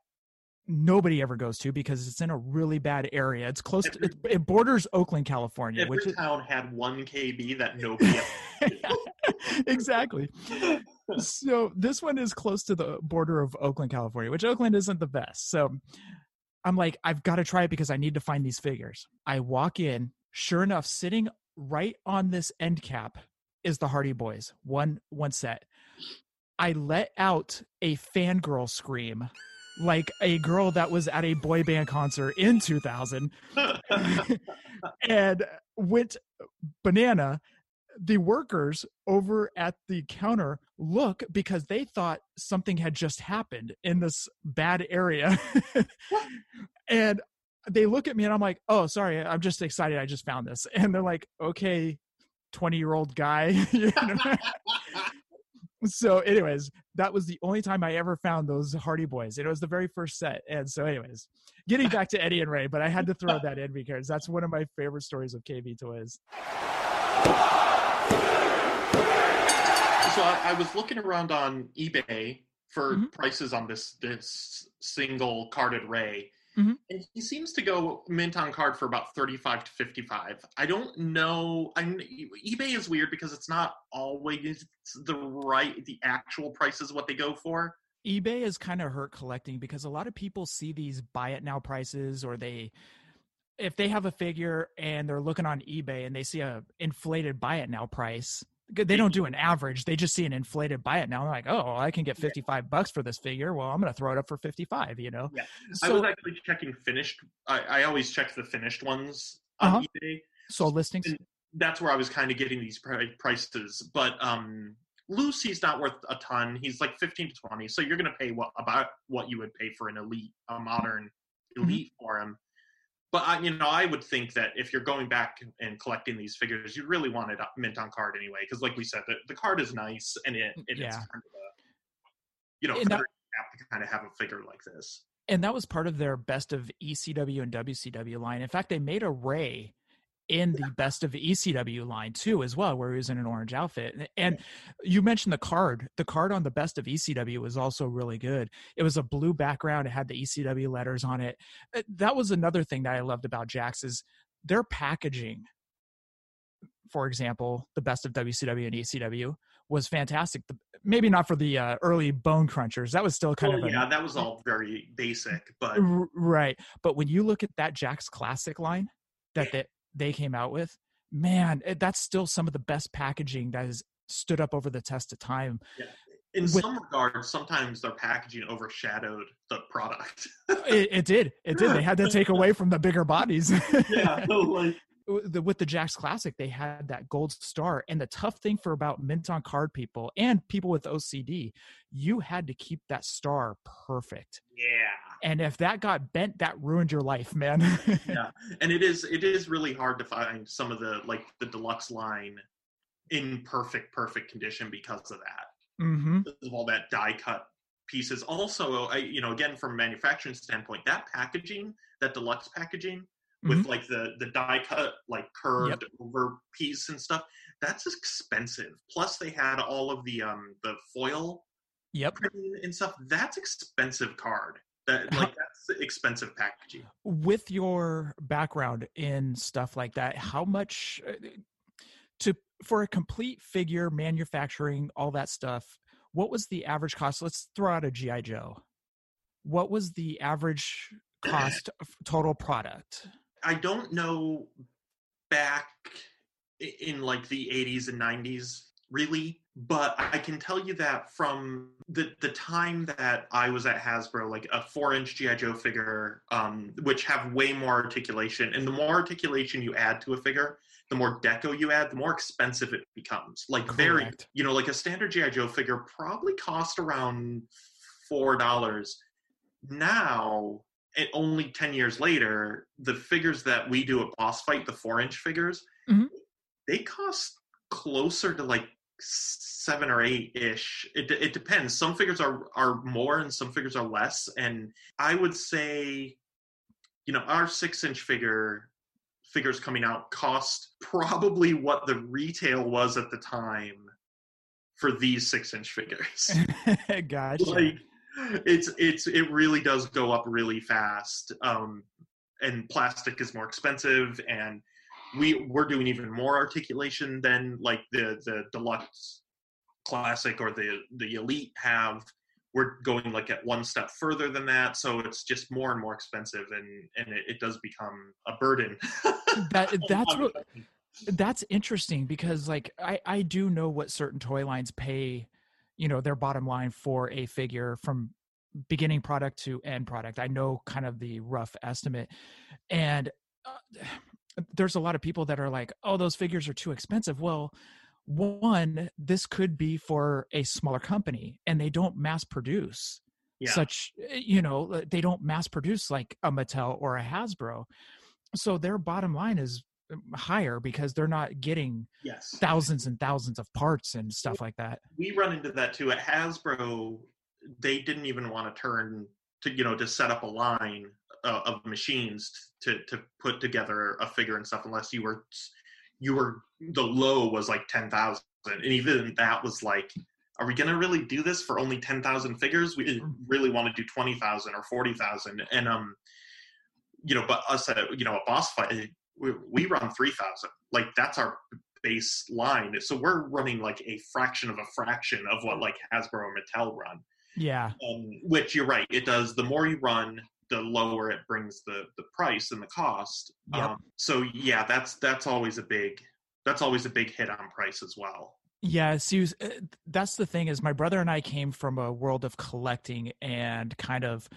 nobody ever goes to because it's in a really bad area. It's close to, it, it borders Oakland, California. Every which town is, had one KB that nobody. exactly. so this one is close to the border of Oakland, California, which Oakland isn't the best. So I'm like, I've got to try it because I need to find these figures. I walk in, sure enough, sitting right on this end cap is the Hardy Boyz, one one set. I let out a fangirl scream like a girl that was at a boy band concert in 2000 and went banana the workers over at the counter look because they thought something had just happened in this bad area. And they look at me and i'm like oh sorry i'm just excited i just found this. And they're like okay 20 year old guy so anyways that was the only time i ever found those hardy boyz it was the very first set and so anyways getting back to eddie and rey but i had to throw that in because that's one of my favorite stories of KB toys so I, I was looking around on ebay for mm-hmm. prices on this this single carded rey Mm-hmm. And he seems to go mint on card for about 35 to 55. I don't know. I eBay is weird because it's not always the right, the actual prices what they go for. eBay is kind of hurt collecting because a lot of people see these buy it now prices or they if they have a figure and they're looking on eBay and they see a inflated buy it now price, they don't do an average. They just see an inflated buy it now. They're like, oh, I can get 55 yeah. bucks for this figure. Well, I'm going to throw it up for 55, you know? Yeah. So, I was actually checking finished. I, I always check the finished ones on uh-huh. eBay. So listings. And that's where I was kind of getting these prices. But um, Lucy's not worth a ton. He's like 15 to 20. So you're going to pay what about what you would pay for an elite, a modern mm-hmm. elite mm-hmm. for him but I, you know, I would think that if you're going back and collecting these figures, you really want it uh, mint on card anyway, because like we said, the, the card is nice and it, mm, it yeah. kind of a, you know, that, to kind of have a figure like this. And that was part of their best of ECW and WCW line. In fact, they made a Rey in the best of ECW line too, as well, where he was in an orange outfit. And you mentioned the card. The card on the best of ECW was also really good. It was a blue background. It had the ECW letters on it. Uh, that was another thing that I loved about Jakks is their packaging. For example, the best of WCW and ECW was fantastic. Maybe not for the uh, early Bone Crunchers. That was still kind well, of yeah. A, that was all very basic, but right. But when you look at that Jakks Classic line, that yeah. They came out with, man, eh, that's still some of the best packaging that has stood up over the test of time. Yeah. In with, some regards, sometimes their packaging overshadowed the product. it, it, did. It did. They had to take away from the bigger bodies. yeah, like the, with the Jakks Classic, they had that gold star. And the tough thing for about mint on card people and people with OCD, you had to keep that star perfect. Yeah. And if that got bent, that ruined your life, man. yeah. And it is it is really hard to find some of the like the deluxe line in perfect, perfect condition because of that. Mm-hmm. Because of all that die cut pieces. Also, I, you know, again from a manufacturing standpoint, that packaging, that deluxe packaging, with mm-hmm. like the the die cut like curved yep. over piece and stuff that's expensive. Plus they had all of the um the foil yep. and stuff that's expensive card. That like that's expensive packaging. With your background in stuff like that how much uh, to for a complete figure manufacturing all that stuff what was the average cost? Let's throw out a gi joe. What was the average cost total product I don't know back in like the 80s and 90s really but i can tell you that from the the time that i was at hasbro like a four inch gi joe figure um, which have way more articulation and the more articulation you add to a figure the more deco you add the more expensive it becomes like Correct. very you know like a standard gi joe figure probably cost around four dollars now it, only 10 years later, the figures that we do at Boss Fight, the four inch figures, mm-hmm. they cost closer to like seven or eight ish. It, it depends. Some figures are, are more and some figures are less. And I would say, you know, our six inch figure figures coming out cost probably what the retail was at the time for these six inch figures. gotcha. Like, it's it's it really does go up really fast. Um, and plastic is more expensive, and we we're doing even more articulation than like the the deluxe classic or the the elite have we're going like at one step further than that so it's just more and more expensive and and it, it does become a burden that that's what that's interesting because like i i do know what certain toy lines pay you know their bottom line for a figure from beginning product to end product. I know kind of the rough estimate. And uh, there's a lot of people that are like oh those figures are too expensive. Well one this could be for a smaller company and they don't mass produce yeah. such eh, you know they don't mass produce like a mattel or a hasbro. So their bottom line is higher because they're not getting yes. thousands and thousands of parts and stuff like that. we run into that too at hasbro they didn't even want to turn to you know to set up a line uh, of machines to to put together a figure and stuff unless you were you were the low was like 10,000 and even that was like are we going to really do this for only 10,000 figures? We mm. really want to do 20,000 or 40,000 and um you know but us at you know a boss fight we, we run 3,000 like that's our baseline so we're running like a fraction of a fraction of what like Hasbro and Mattel run yeah um, which you're right it does the more you run the lower it brings the the price and the cost. Yep. Um, so yeah, that's that's always a big that's always a big hit on price as well. Yeah, see, uh, that's the thing is my brother and I came from a world of collecting and kind of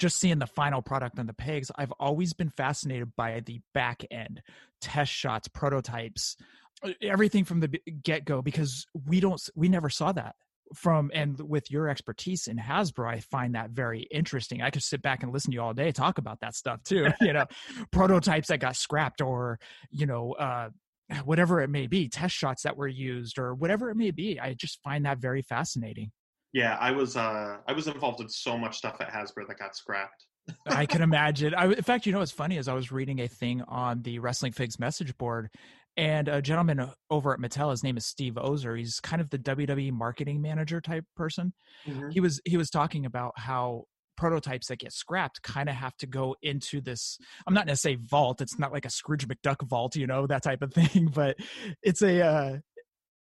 just seeing the final product on the pegs. I've always been fascinated by the back end test shots, prototypes, everything from the get go because we don't we never saw that from and with your expertise in Hasbro, I find that very interesting. I could sit back and listen to you all day talk about that stuff too. you know, prototypes that got scrapped, or you know, uh, whatever it may be, test shots that were used, or whatever it may be. I just find that very fascinating. Yeah, I was uh, I was involved in so much stuff at Hasbro that got scrapped. I can imagine. I, in fact, you know what's funny is I was reading a thing on the Wrestling Figs message board, and a gentleman over at Mattel, his name is Steve Ozer. He's kind of the WWE marketing manager type person. Mm-hmm. He was he was talking about how prototypes that get scrapped kind of have to go into this i'm not going to say vault it's not like a scrooge mcduck vault you know that type of thing but it's a uh,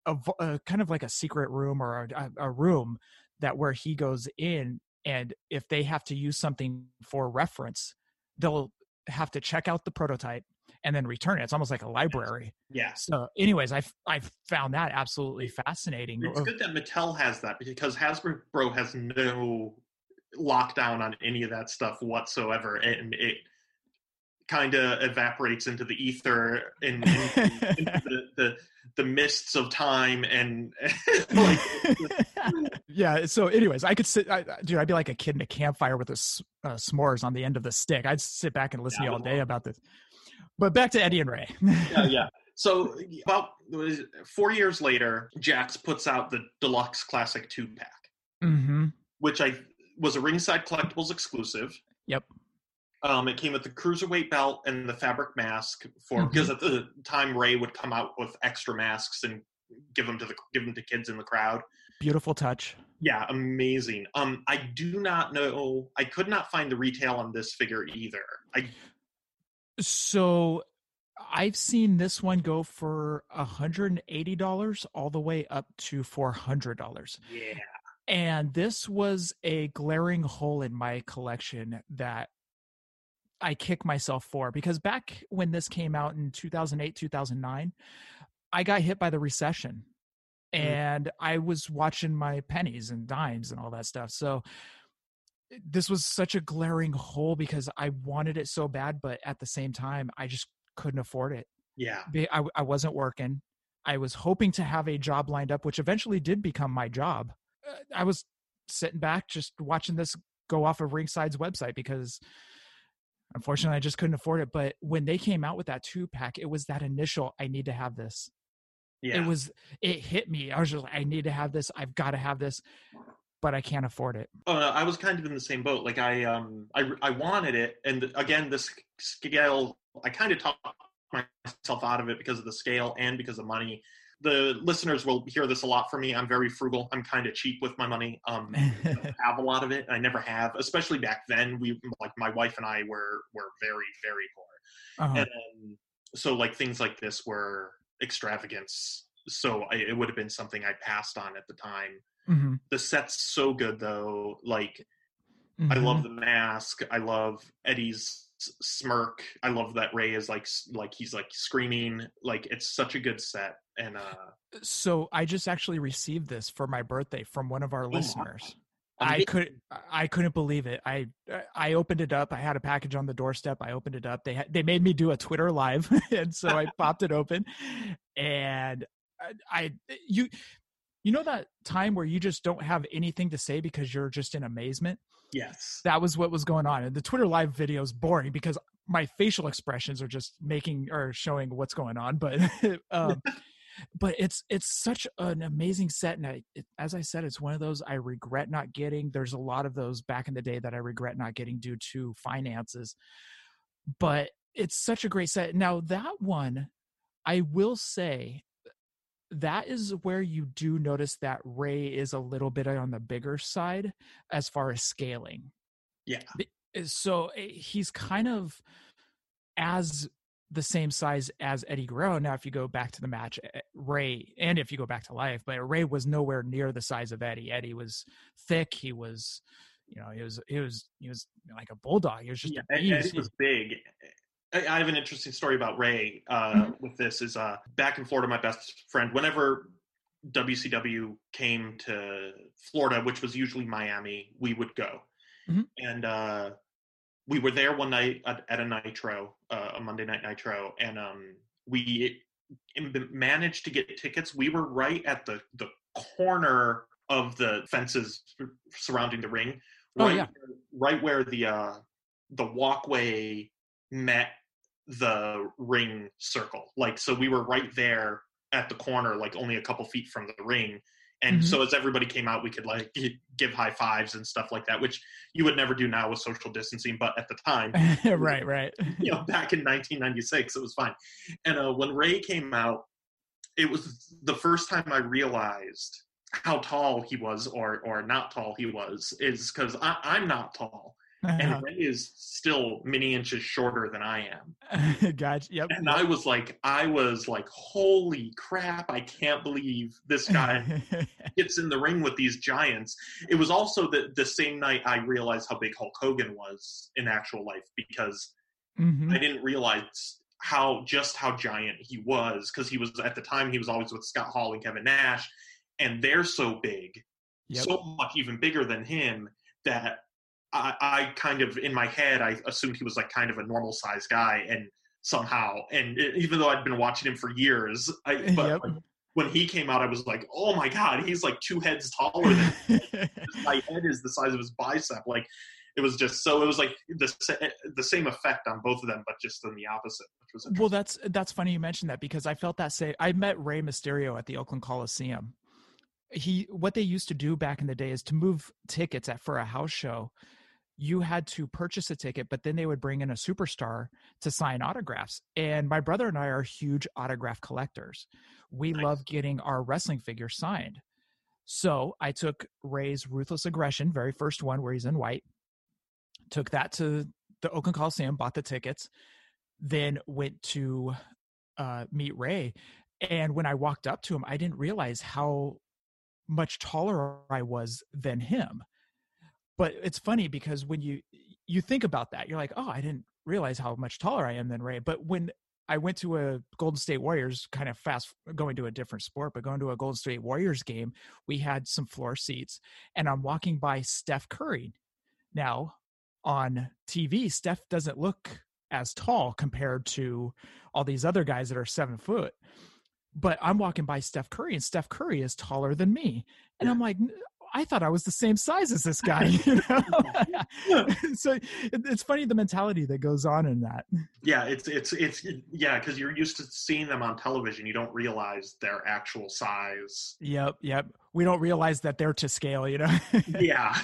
a, a, kind of like a secret room or a, a room that where he goes in and if they have to use something for reference they'll have to check out the prototype and then return it. It's almost like a library. Yeah. So, anyways, I I found that absolutely fascinating. It's good that Mattel has that because Hasbro has no lockdown on any of that stuff whatsoever, and it kind of evaporates into the ether and in, into the, the the mists of time and like yeah so anyways i could sit I, dude i'd be like a kid in a campfire with a uh, s'mores on the end of the stick. I'd sit back and listen yeah, to you all day about this. But back to eddie and rey. Yeah yeah. So about four years later jakks puts out the deluxe classic two pack mm-hmm. which i was a ringside collectibles exclusive. Yep um, it came with the cruiserweight belt and the fabric mask for mm-hmm. because at the time Rey would come out with extra masks and give them to the give them to kids in the crowd. Beautiful touch. Yeah, amazing. Um, I do not know. I could not find the retail on this figure either. I so I've seen this one go for $180 all the way up to $400. Yeah. And this was a glaring hole in my collection that I kick myself for because back when this came out in 2008, 2009, I got hit by the recession mm. and I was watching my pennies and dimes and all that stuff. So this was such a glaring hole because I wanted it so bad, but at the same time, I just couldn't afford it. Yeah. I, I wasn't working. I was hoping to have a job lined up, which eventually did become my job. Uh, I was sitting back just watching this go off of Ringside's website because Unfortunately, I just couldn't afford it. But when they came out with that two pack, it was that initial, I need to have this. Yeah. It was, it hit me. I was just like, I need to have this. I've got to have this, but I can't afford it. Oh, no, I was kind of in the same boat. Like I, um, I, I wanted it. And again, this scale, I kind of talked myself out of it because of the scale and because of money. The listeners will hear this a lot from me. I'm very frugal. I'm kind of cheap with my money. Um, have a lot of it. I never have, especially back then. We like my wife and I were were very very poor, uh-huh. and so like things like this were extravagance. So I, it would have been something I passed on at the time. Mm-hmm. The set's so good though. Like mm-hmm. I love the mask. I love Eddie's smirk. I love that Rey is like like he's like screaming. Like it's such a good set. And uh so I just actually received this for my birthday from one of our oh, listeners. I could I couldn't believe it. I I opened it up. I had a package on the doorstep. I opened it up. They had, they made me do a Twitter live, and so I popped it open, and I, I you you know that time where you just don't have anything to say because you're just in amazement. Yes, that was what was going on. And the Twitter live video is boring because my facial expressions are just making or showing what's going on. But um, but it's it's such an amazing set and I, it, as i said it's one of those i regret not getting. There's a lot of those back in the day that i regret not getting due to finances but it's such a great set. Now that one i will say that is where you do notice that rey is a little bit on the bigger side as far as scaling. Yeah. Eh, so eh, he's kind of as the same size as Eddie Guerrero. Now, if you go back to the match, Rey, and if you go back to life, but Rey was nowhere near the size of Eddie. Eddie was thick. He was, you know, he was, he was, he was like a bulldog. He was just, yeah, Eddie was big. I have an interesting story about Rey uh, mm-hmm. with this. Is uh, back in Florida, my best friend. Whenever WCW came to Florida, which was usually Miami, we would go. Mm-hmm. And uh, we were there one night at, at a nitro, uh, a Monday night nitro, and um, we managed to get tickets. We were right at the the corner of the fences surrounding the ring, right, oh, yeah. right where the uh, the walkway met the ring circle. Like so, we were right there at the corner, like only a couple feet from the ring, and mm-hmm. so as everybody came out we could like give high fives and stuff like that which you would never do now with social distancing but at the time right right. you know back in 1996 it was fine. And uh, when rey came out it was the first time i realized how tall he was or or not tall he was is because i'm not tall and Rey is still many inches shorter than I am. gotcha. Yep. And I was like, I was like, holy crap! I can't believe this guy gets in the ring with these giants. It was also the the same night I realized how big Hulk Hogan was in actual life because mm-hmm. I didn't realize how just how giant he was because he was at the time he was always with Scott Hall and Kevin Nash, and they're so big, yep. so much even bigger than him that I, I, kind of in my head I assumed he was like kind of a normal size guy, and somehow, and it, even though I'd been watching him for years, I but yep. like, when he came out, I was like, oh my god, he's like two heads taller than my head is the size of his bicep. Like it was just so it was like the eh, the same effect on both of them, but just in the opposite. Which was well, that's that's funny you mentioned that because I felt that same. I met Rey Mysterio at the Oakland Coliseum. He what they used to do back in the day is to move tickets at for a house show you had to purchase a ticket, but then they would bring in a superstar to sign autographs. And my brother and I are huge autograph collectors. We nice. love getting our wrestling figures signed. So I took Rey's Ruthless Aggression, very first one where he's in white, took that to the Oakland Coliseum, bought the tickets, then went to uh, meet Rey. And when I walked up to him, I didn't realize how much taller I was than him but it's funny because when you you think about that you're like oh i didn't realize how much taller i am than Rey. but when i went to a golden state warriors kind of fast going to a different sport but going to a golden state warriors game we had some floor seats and i'm walking by steph curry now on tv steph doesn't look as tall compared to all these other guys that are seven foot but i'm walking by steph curry and steph curry is taller than me and i'm like I thought I was the same size as this guy. You know? so it's funny the mentality that goes on in that. Yeah, it's it's it's yeah, because you're used to seeing them on television. You don't realize their actual size. Yep, yep. We don't realize that they're to scale. You know. yeah.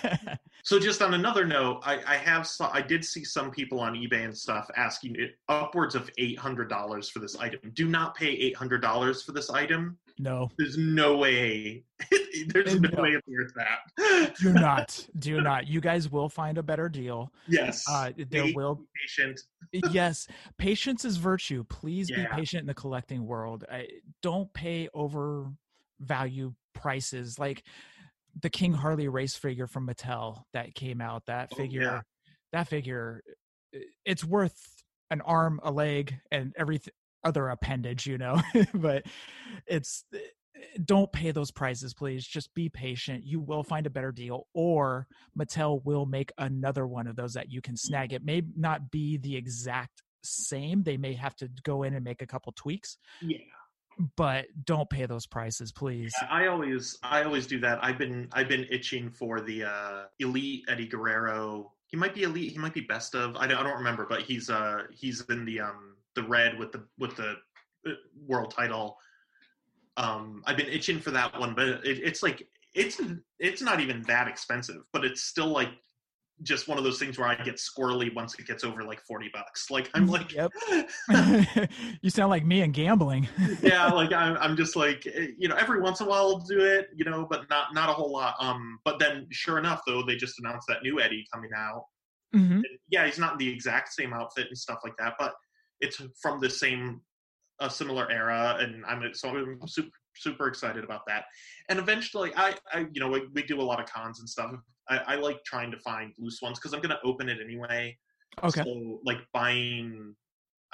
so just on another note, I, I have saw, I did see some people on eBay and stuff asking it upwards of eight hundred dollars for this item. Do not pay eight hundred dollars for this item no. There's no way. There's no, no, way it's worth that. do not. Do not. You guys will find a better deal. Yes. Uh, there will Be will. Patient. yes. Patience is virtue. Please yeah. be patient in the collecting world. I, don't pay over value prices like the King Harley race figure from Mattel that came out. That figure. Oh, yeah. That figure. It's worth an arm, a leg, and everything other appendage, you know. but it's eh, don't pay those prices, please. Just be patient. You will find a better deal, or Mattel will make another one of those that you can snag. It may not be the exact same. They may have to go in and make a couple tweaks. Yeah. But don't pay those prices, please. Yeah, I always I always do that. I've been I've been itching for the uh elite Eddie Guerrero. He might be elite, he might be best of. I don't, I don't remember, but he's uh he's in the um the red with the with the uh, world title. Um, I've been itching for that one, but it, it's like it's it's not even that expensive, but it's still like just one of those things where I get squirrely once it gets over like 40 bucks. Like I'm like, yep. you sound like me and gambling. yeah. Like I'm, I'm just like, eh, you know, every once in a while I'll do it, you know, but not, not a whole lot. Um, but then sure enough though, they just announced that new Eddie coming out. Mm-hmm. Yeah. He's not in the exact same outfit and stuff like that, but it's from the same a similar era and i'm so i'm super super excited about that. And eventually i i you know we, we do a lot of cons and stuff. I, I like trying to find loose ones because i'm going to open it anyway. Okay. So like buying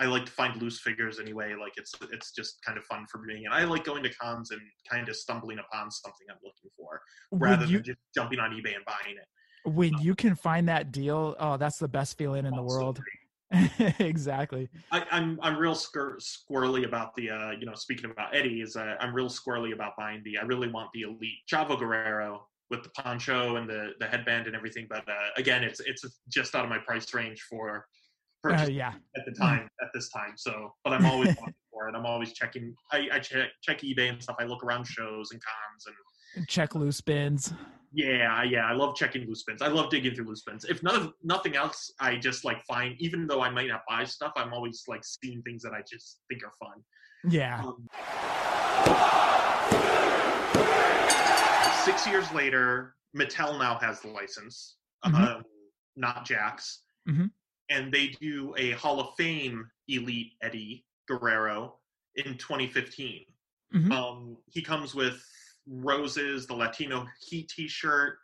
i like to find loose figures anyway like it's it's just kind of fun for me. And i like going to cons and kind of stumbling upon something i'm looking for rather you, than just jumping on ebay and buying it. When um, you can find that deal? Oh that's the best feeling in the world exactly. I, am I'm, I'm real squir- squirrely about the uh, you know speaking about Eddie is uh, I'm real squirrely about buying the I really want the elite Chavo Guerrero with the poncho and the the headband and everything. But uh, again, it's it's just out of my price range for purchase uh, yeah. at the time at this time. So, but I'm always looking for it. I'm always checking. I, I check check eBay and stuff. I look around shows and cons and check loose bins. Yeah, yeah, I love checking loose bins. I love digging through loose bins. If none of nothing else, I just like find. Even though I might not buy stuff, I'm always like seeing things that I just think are fun. Yeah. Um, six years later, Mattel now has the license, mm-hmm. um, not Jakks, mm-hmm. and they do a Hall of Fame Elite Eddie Guerrero in 2015. Mm-hmm. Um, he comes with roses, the Latino Heat T-shirt.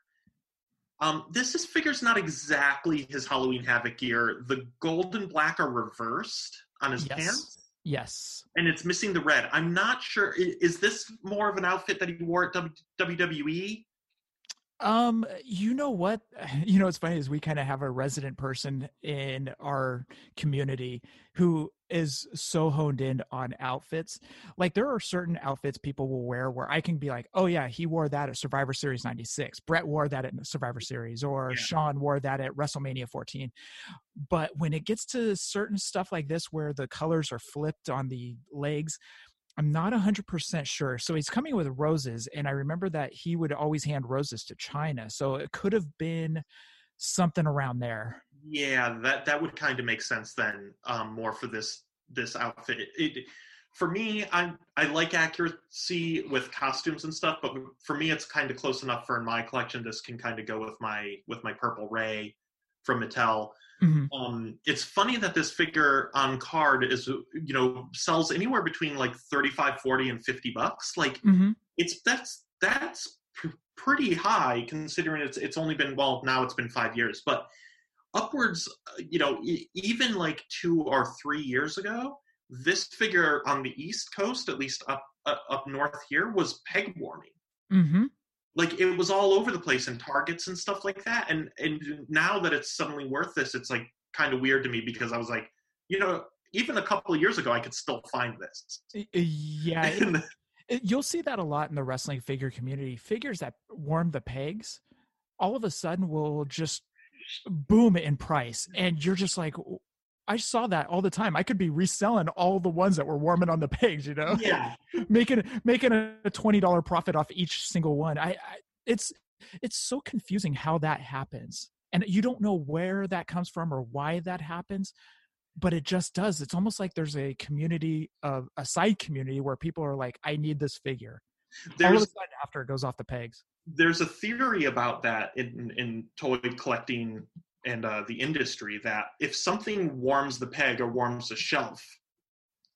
Um, this is figure's not exactly his Halloween Havoc gear. The gold and black are reversed on his yes. pants. Yes. And it's missing the red. I'm not sure. Is this more of an outfit that he wore at WWE? Um, you know what? You know, what's funny is we kind of have a resident person in our community who is so honed in on outfits. Like there are certain outfits people will wear where I can be like, oh yeah, he wore that at Survivor Series 96. Bret wore that at Survivor Series or yeah. Shawn wore that at WrestleMania 14. But when it gets to certain stuff like this where the colors are flipped on the legs, I'm not 100% sure. So he's coming with roses. And I remember that he would always hand roses to Chyna. So it could have been something around there. Yeah, that, that would kind of make sense then um, more for this this outfit. It, for me, I I like accuracy with costumes and stuff, but for me, it's kind of close enough for in my collection. This can kind of go with my with my Purple Rey from Mattel. Mm-hmm. Um, it's funny that this figure on card is, you know, sells anywhere between like 35, 40 and 50 bucks. Like mm-hmm. it's, that's, that's pr- pretty high considering it's, it's only been, well, now it's been five years, but upwards, uh, you know, e- even like two or three years ago, this figure on the East coast, at least up, uh, up north here was peg warming. Mm-hmm like it was all over the place in targets and stuff like that and and now that it's suddenly worth this it's like kind of weird to me because i was like you know even a couple of years ago i could still find this yeah You'll see that a lot in the wrestling figure community. Figures that warm the pegs, all of a sudden will just boom in price, and you're just like, I saw that all the time. I could be reselling all the ones that were warming on the pegs, you know, yeah, making making a twenty dollar profit off each single one. I, I it's it's so confusing how that happens, and you don't know where that comes from or why that happens but it just does. It's almost like there's a community of a side community where people are like i need this figure. There's, all of a sudden after it goes off the pegs. there's a theory about that in in toy collecting and uh, the industry that if something warms the peg or warms the shelf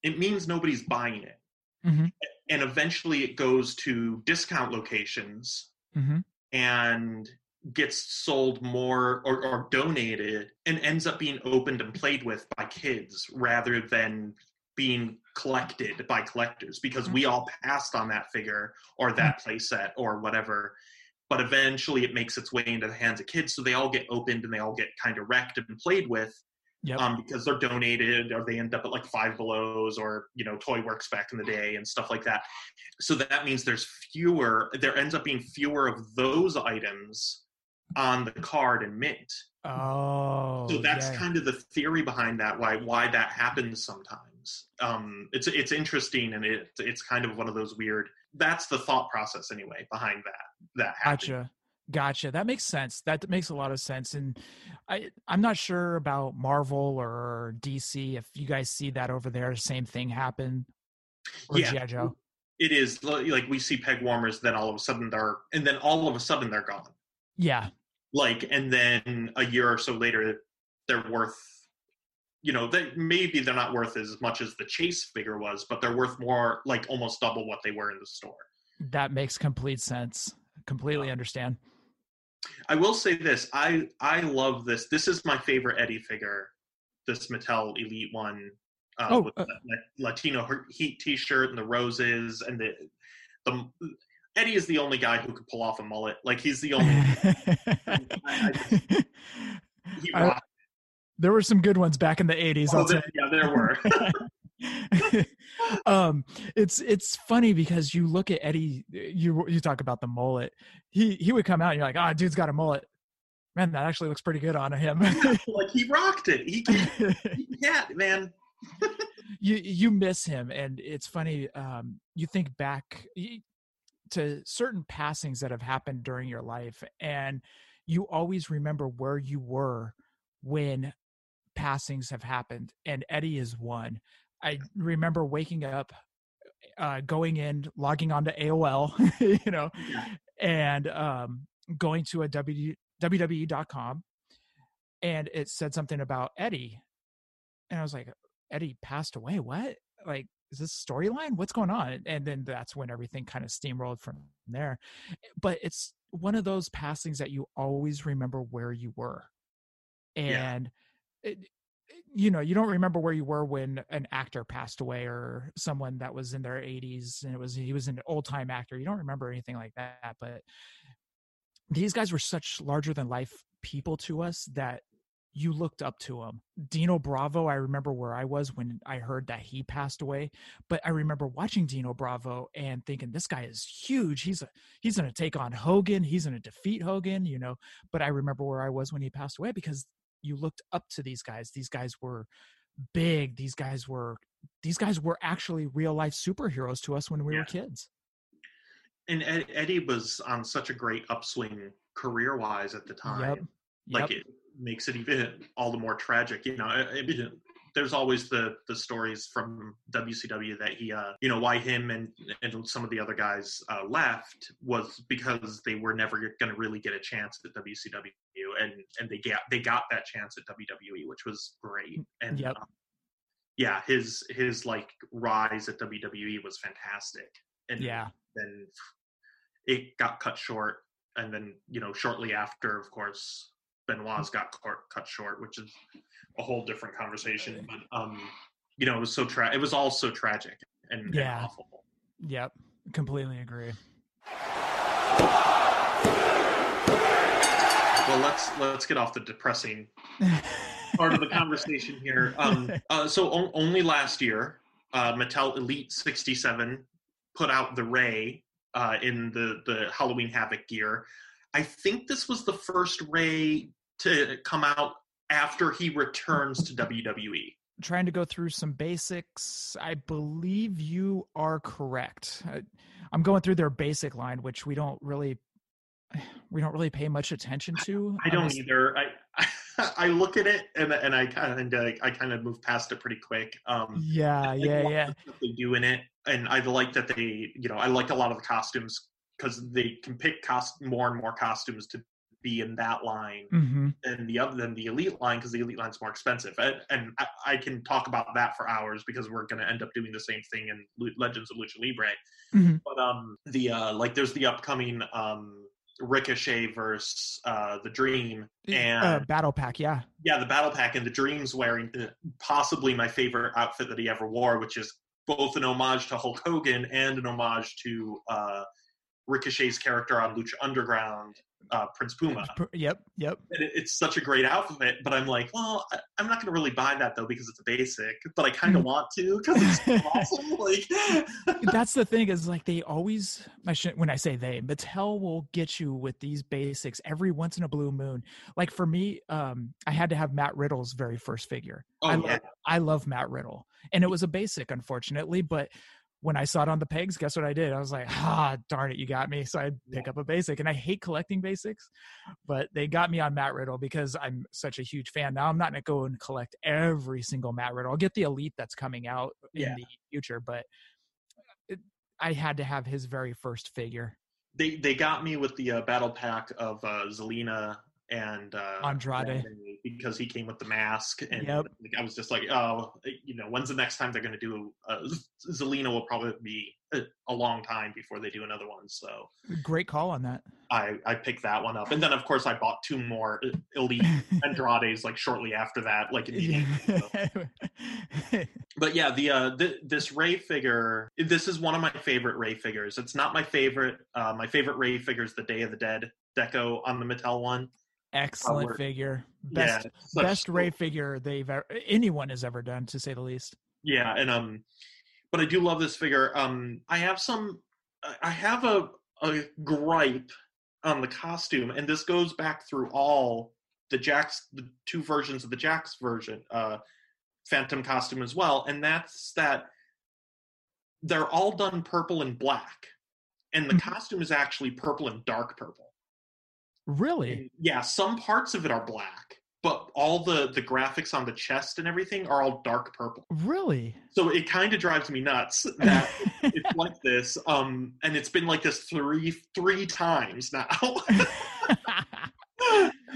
it means nobody's buying it mm-hmm. and eventually it goes to discount locations mm-hmm. and gets sold more or, or donated and ends up being opened and played with by kids rather than being collected by collectors because we all passed on that figure or that mm-hmm. playset or whatever but eventually it makes its way into the hands of kids so they all get opened and they all get kind of wrecked and played with yep. um, because they're donated or they end up at like five belows or you know toy works back in the day and stuff like that so that means there's fewer there ends up being fewer of those items on the card and mint. Oh, so that's yeah. kind of the theory behind that. Why why that happens sometimes. Um, it's it's interesting and it it's kind of one of those weird. That's the thought process anyway behind that. That happening. gotcha. Gotcha. That makes sense. That makes a lot of sense. And I I'm not sure about Marvel or DC if you guys see that over there. Same thing happen. Or yeah. G.I. Joe. It is like we see peg warmers, then all of a sudden they're and then all of a sudden they're gone. Yeah. Like, and then a year or so later, they're worth, you know, they maybe they're not worth as much as the Chase figure was, but they're worth more, like almost double what they were in the store. That makes complete sense. Completely understand. I will say this: I I love this. This is my favorite Eddie figure. This Mattel Elite one uh, oh, with uh, the Latino Heat T-shirt and the roses and the the Eddie is the only guy who could pull off a mullet. Like he's the only. I, I he I, there were some good ones back in the '80s. Oh, there, yeah, there were. um, it's it's funny because you look at Eddie. You you talk about the mullet. He he would come out and you're like, ah, oh, dude's got a mullet. Man, that actually looks pretty good on him. like he rocked it. He yeah, man. you you miss him, and it's funny. Um, you think back to certain passings that have happened during your life and you always remember where you were when passings have happened and eddie is one i remember waking up uh, going in logging on to aol you know and um, going to a w, wwe.com and it said something about eddie and i was like eddie passed away what like is this storyline? What's going on? And then that's when everything kind of steamrolled from there. But it's one of those passings that you always remember where you were. And yeah. It, you know, you don't remember where you were when an actor passed away or someone that was in their 80s and it was he was an old time actor. You don't remember anything like that, but these guys were such larger than life people to us that you looked up to him. Dino Bravo, I remember where I was when I heard that he passed away, but I remember watching Dino Bravo and thinking this guy is huge. He's a he's going to take on Hogan, he's going to defeat Hogan, you know. But I remember where I was when he passed away because you looked up to these guys. These guys were big. These guys were these guys were actually real life superheroes to us when we yeah. were kids. And Eddie was on such a great upswing career wise at the time. Yep. Like yep. it makes it even all the more tragic. You know, it, it, there's always the the stories from WCW that he, uh, you know, why him and and some of the other guys uh, left was because they were never going to really get a chance at WCW, and and they got they got that chance at WWE, which was great. And yep. um, yeah, his his like rise at WWE was fantastic. And yeah, then it got cut short, and then you know shortly after, of course, Benoit's got cut short, which is a whole different conversation. But um, you know, it was so tra- it was all so tragic and, yeah. and awful. Yep, completely agree. Well, let's let's get off the depressing part of the conversation here. Um, uh, so only last year, uh, Mattel Elite 67 put out the Rey uh, in the the Halloween Havoc gear. I think this was the first Rey to come out after he returns to WWE. Trying to go through some basics. I believe you are correct. I, I'm going through their basic line, which we don't really we don't really pay much attention to. I don't either. I, I look at it and and I kind of I kind of move past it pretty quick. Um, yeah, yeah, yeah. They do in it, and I like that they you know I like a lot of the costumes because they can pick cost more and more costumes to be in that line mm-hmm. than the other than the elite line because the elite line's more expensive and, and I, I, can talk about that for hours because we're going to end up doing the same thing in legends of lucha libre mm-hmm. but um the uh like there's the upcoming um Ricochet versus uh, the Dream uh, and uh, Battle Pack, yeah, yeah, the Battle Pack, and the Dream's wearing uh, possibly my favorite outfit that he ever wore, which is both an homage to Hulk Hogan and an homage to uh, Ricochet's character on Lucha Underground uh, Prince Puma. Yep, yep. And it, it's such a great outfit, but I'm like, well, I, am not going to really buy that though because it's a basic, but I kind of mm. want to because it's awesome. Like that's the thing is like they always. I should when I say they, Mattel will get you with these basics every once in a blue moon. Like for me, um, I had to have Matt Riddle's very first figure. Oh, I yeah. love, I love Matt Riddle, and it was a basic, unfortunately, but when I saw it on the pegs, guess what I did? I was like, ah, darn it, you got me. So I pick up a basic, and I hate collecting basics, but they got me on Matt Riddle because I'm such a huge fan. Now I'm not gonna go and collect every single Matt Riddle. I'll get the elite that's coming out yeah. in the future, but it, I had to have his very first figure. They they got me with the uh, battle pack of uh, Zelina and uh, Andrade because he came with the mask, and yep. I was just like, oh, you know, when's the next time they're going to do? Uh, Zelina will probably be a, a, long time before they do another one. So great call on that. I I picked that one up, and then of course I bought two more uh, elite Andrades like shortly after that, like immediately. So. but yeah, the uh th- this Rey figure, this is one of my favorite Rey figures. It's not my favorite. Uh, my favorite Rey figure is the Day of the Dead deco on the Mattel one. Excellent figure. Best yeah, best Rey figure they've ever, anyone has ever done, to say the least. Yeah, and um, but I do love this figure. Um, I have some, I have a a gripe on the costume, and this goes back through all the Jakks, the two versions of the Jakks version, uh, Phantom costume as well, and that's that they're all done purple and black, and the mm-hmm. costume is actually purple and dark purple. Really? Yeah, some parts of it are black, but all the the graphics on the chest and everything are all dark purple. Really? So it kind of drives me nuts that it's like this. Um, and it's been like this three three times now.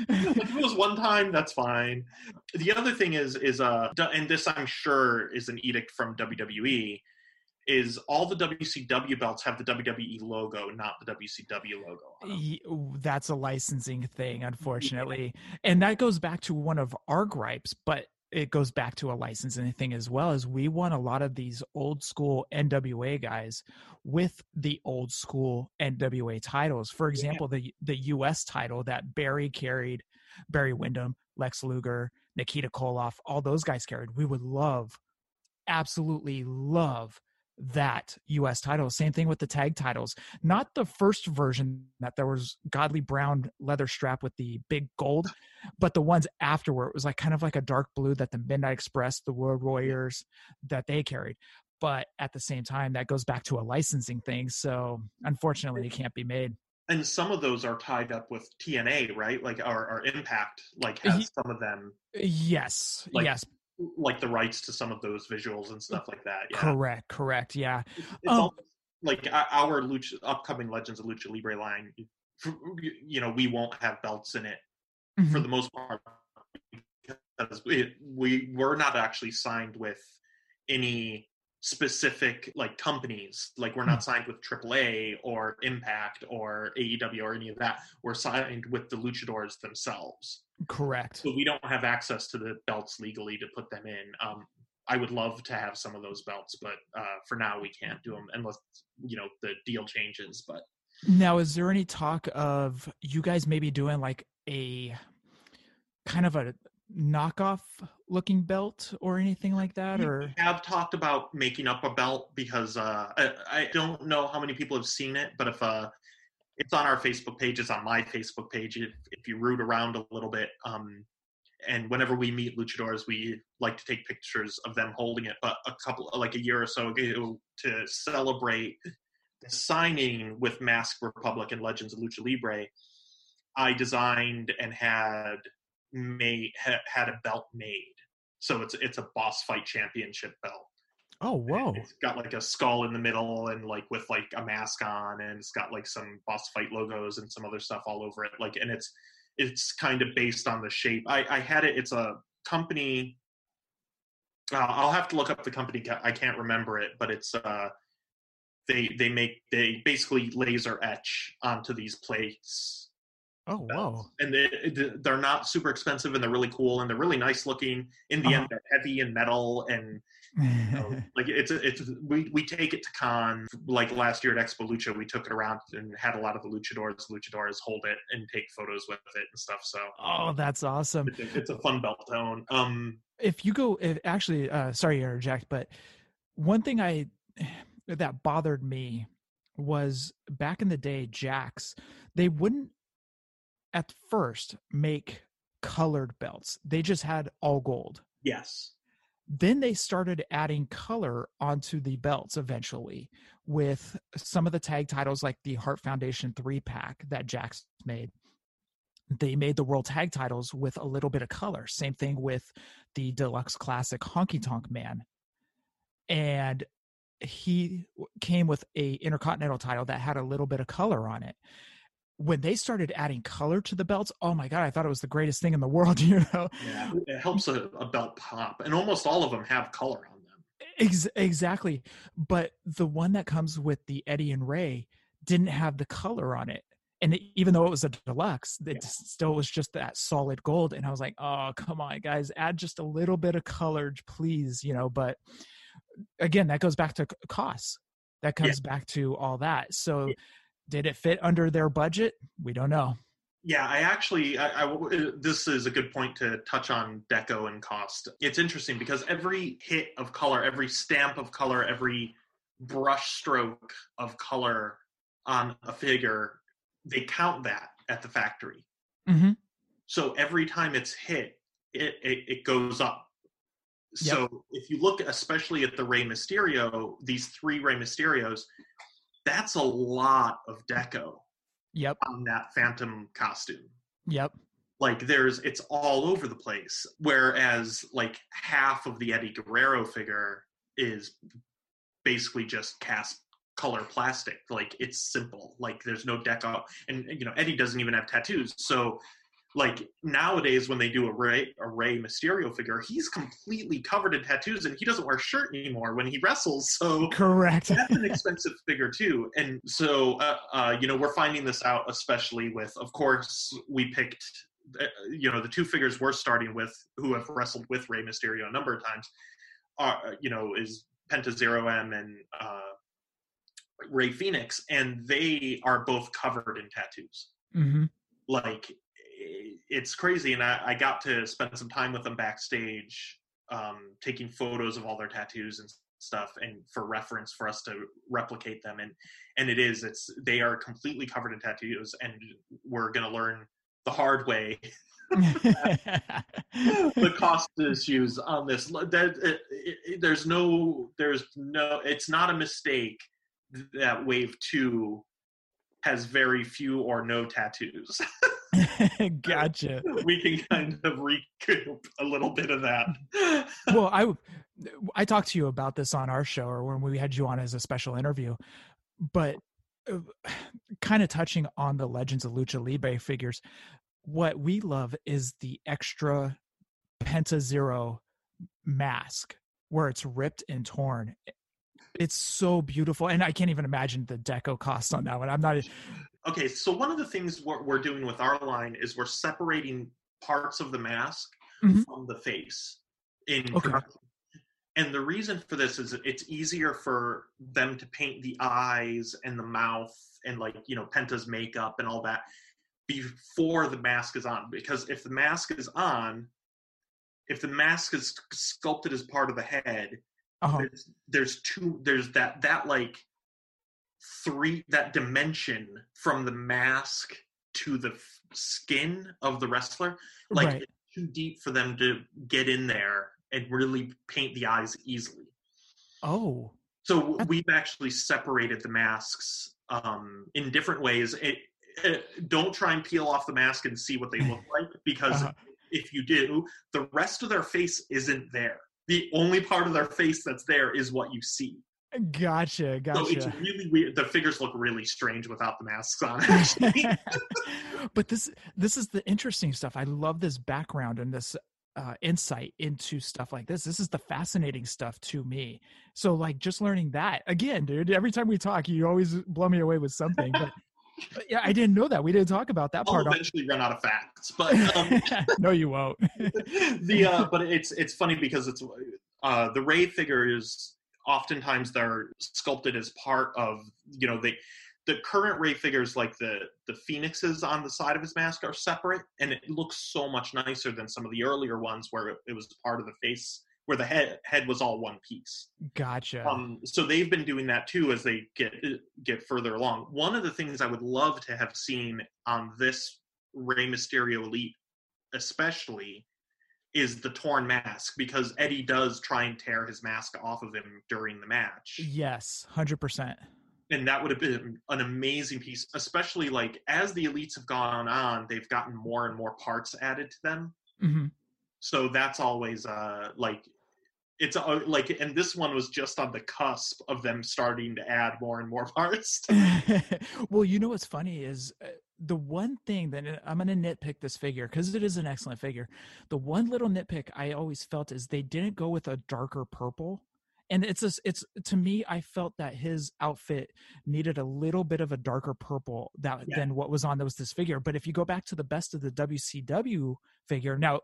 if it was one time, that's fine. The other thing is is uh, and this I'm sure is an edict from WWE is all the WCW belts have the WWE logo, not the WCW logo. That's a licensing thing, unfortunately. and that goes back to one of our gripes, but it goes back to a licensing thing as well as we want a lot of these old school NWA guys with the old school NWA titles. For example, yeah. the the US title that Barry carried, Barry Windham, Lex Luger, Nikita Koloff, all those guys carried. We would love absolutely love that US title. Same thing with the tag titles. Not the first version that there was godly brown leather strap with the big gold, but the ones afterward it was like kind of like a dark blue that the Midnight Express, the Road Warriors that they carried. But at the same time, that goes back to a licensing thing. So unfortunately, it can't be made. And some of those are tied up with TNA, right? Like our, our Impact, like has some of them. Yes, like, yes like the rights to some of those visuals and stuff like that. Yeah. Correct, correct. Yeah. It's, it's um, like our Lucha, upcoming Legends of Lucha Libre line. You know, we won't have belts in it mm-hmm. for the most part because we, we were not actually signed with any specific like companies. Like we're not mm. signed with AAA or Impact or AEW or any of that. We're signed with the luchadors themselves. Correct. So we don't have access to the belts legally to put them in. Um I would love to have some of those belts but uh for now we can't do them unless you know the deal changes but now is there any talk of you guys maybe doing like a kind of a knockoff looking belt or anything like that? Or we have talked about making up a belt because uh, I, I, don't know how many people have seen it, but if uh, it's on our Facebook page, it's on my Facebook page. If, if you root around a little bit, um, and whenever we meet luchadors, we like to take pictures of them holding it. But a couple, like a year or so ago, to celebrate the signing with Masked Republic and Legends of Lucha Libre, I designed and had made had a belt made. So it's it's a boss fight championship belt. Oh whoa! And it's got like a skull in the middle and like with like a mask on, and it's got like some boss fight logos and some other stuff all over it. Like, and it's it's kind of based on the shape. I, I had it. It's a company. Uh, I'll have to look up the company. I can't remember it, but it's uh, they they make they basically laser etch onto these plates Oh wow! And they, they're not super expensive, and they're really cool, and they're really nice looking. In the uh-huh. end, they're heavy and metal, and you know, like it's it's we we take it to con. Like last year at Expo Lucha, we took it around and had a lot of the luchadors, luchadors hold it and take photos with it and stuff. So oh, that's awesome! It's a, it's a fun belt to own. Um, if you go, if actually, uh, sorry to interject, but one thing I that bothered me was back in the day, Jakks they wouldn't at first make colored belts. They just had all gold. Yes. Then they started adding color onto the belts eventually with some of the tag titles like the Hart Foundation 3 pack that Jakks made. They made the world tag titles with a little bit of color. Same thing with the deluxe classic Honky Tonk Man. And he came with a intercontinental title that had a little bit of color on it when they started adding color to the belts, oh my god, I thought it was the greatest thing in the world. You know, yeah, it helps a, a belt pop, and almost all of them have color on them. Ex- exactly, but the one that comes with the Eddie and Rey didn't have the color on it, and it, even though it was a deluxe, it yeah. still was just that solid gold. And I was like, oh come on, guys, add just a little bit of color, please. You know, but again, that goes back to costs. That comes yeah. back to all that. So. Yeah did it fit under their budget? We don't know. Yeah, I actually, I, I, uh, this is a good point to touch on deco and cost. It's interesting because every hit of color, every stamp of color, every brush stroke of color on a figure, they count that at the factory. Mm-hmm. So every time it's hit, it, it, it goes up. Yep. So if you look especially at the Rey Mysterio, these three Rey Mysterios, that's a lot of deco yep. on that phantom costume. Yep. Like there's it's all over the place whereas like half of the eddie guerrero figure is basically just cast color plastic. Like it's simple. Like there's no deco and you know eddie doesn't even have tattoos so like nowadays when they do a Rey, a Rey Mysterio figure, he's completely covered in tattoos and he doesn't wear a shirt anymore when he wrestles. So correct, that's an expensive figure too. And so uh, uh, you know we're finding this out, especially with, of course, we picked. Uh, you know the two figures we're starting with, who have wrestled with Rey Mysterio a number of times, are you know is Penta Zero M and uh, Rey Fenix, and they are both covered in tattoos. Mm-hmm. Like it's crazy, and I, I, got to spend some time with them backstage, um, taking photos of all their tattoos and stuff, and for reference for us to replicate them. And and it is, it's they are completely covered in tattoos, and we're gonna learn the hard way the cost issues on this. That it, it, there's no, there's no, it's not a mistake that Wave Two has very few or no tattoos. gotcha. We can kind of recoup a little bit of that. well, I I talked to you about this on our show or when we had you on as a special interview, but uh, kind of touching on the Legends of Lucha Libre figures, what we love is the extra Penta Zero mask where it's ripped and torn it's so beautiful and i can't even imagine the deco cost on that one i'm not okay so one of the things we're, we're doing with our line is we're separating parts of the mask mm-hmm. from the face in okay. and the reason for this is it's easier for them to paint the eyes and the mouth and like you know penta's makeup and all that before the mask is on because if the mask is on if the mask is sculpted as part of the head, uh-huh. there's, there's two there's that that like three that dimension from the mask to the f- skin of the wrestler like right. too deep for them to get in there and really paint the eyes easily. Oh. So we've actually separated the masks um, in different ways. It, it, don't try and peel off the mask and see what they look like because uh-huh. if you do the rest of their face isn't there. The only part of their face that's there is what you see Gotcha, gotcha. So it's really weird. The figures look really strange without the masks on. But this this is the interesting stuff. I love this background and this uh, insight into stuff like this. This is the fascinating stuff to me. So, like, just learning that again, dude. Every time we talk, you always blow me away with something. But, but yeah, I didn't know that. We didn't talk about that I'll part. I'll eventually run out of facts, but um, no, you won't. the uh, but it's it's funny because it's uh, the Rey figure is oftentimes they're sculpted as part of you know they the current rey figures like the the phoenixes on the side of his mask are separate and it looks so much nicer than some of the earlier ones where it, it was part of the face where the head head was all one piece. Gotcha. Um so they've been doing that too as they get get further along. One of the things i would love to have seen on this rey mysterio elite especially is the torn mask because Eddie does try and tear his mask off of him during the match. Yes, 100%. And that would have been an amazing piece, especially like as the elites have gone on, they've gotten more and more parts added to them. Mm-hmm. So that's always uh like it's uh, like and this one was just on the cusp of them starting to add more and more parts. well, you know what's funny is uh, the one thing that I'm going to nitpick this figure because it is an excellent figure. The one little nitpick I always felt is they didn't go with a darker purple. And it's a, it's to me, I felt that his outfit needed a little bit of a darker purple that yeah. than what was on those this figure. But if you go back to the best of the WCW figure, now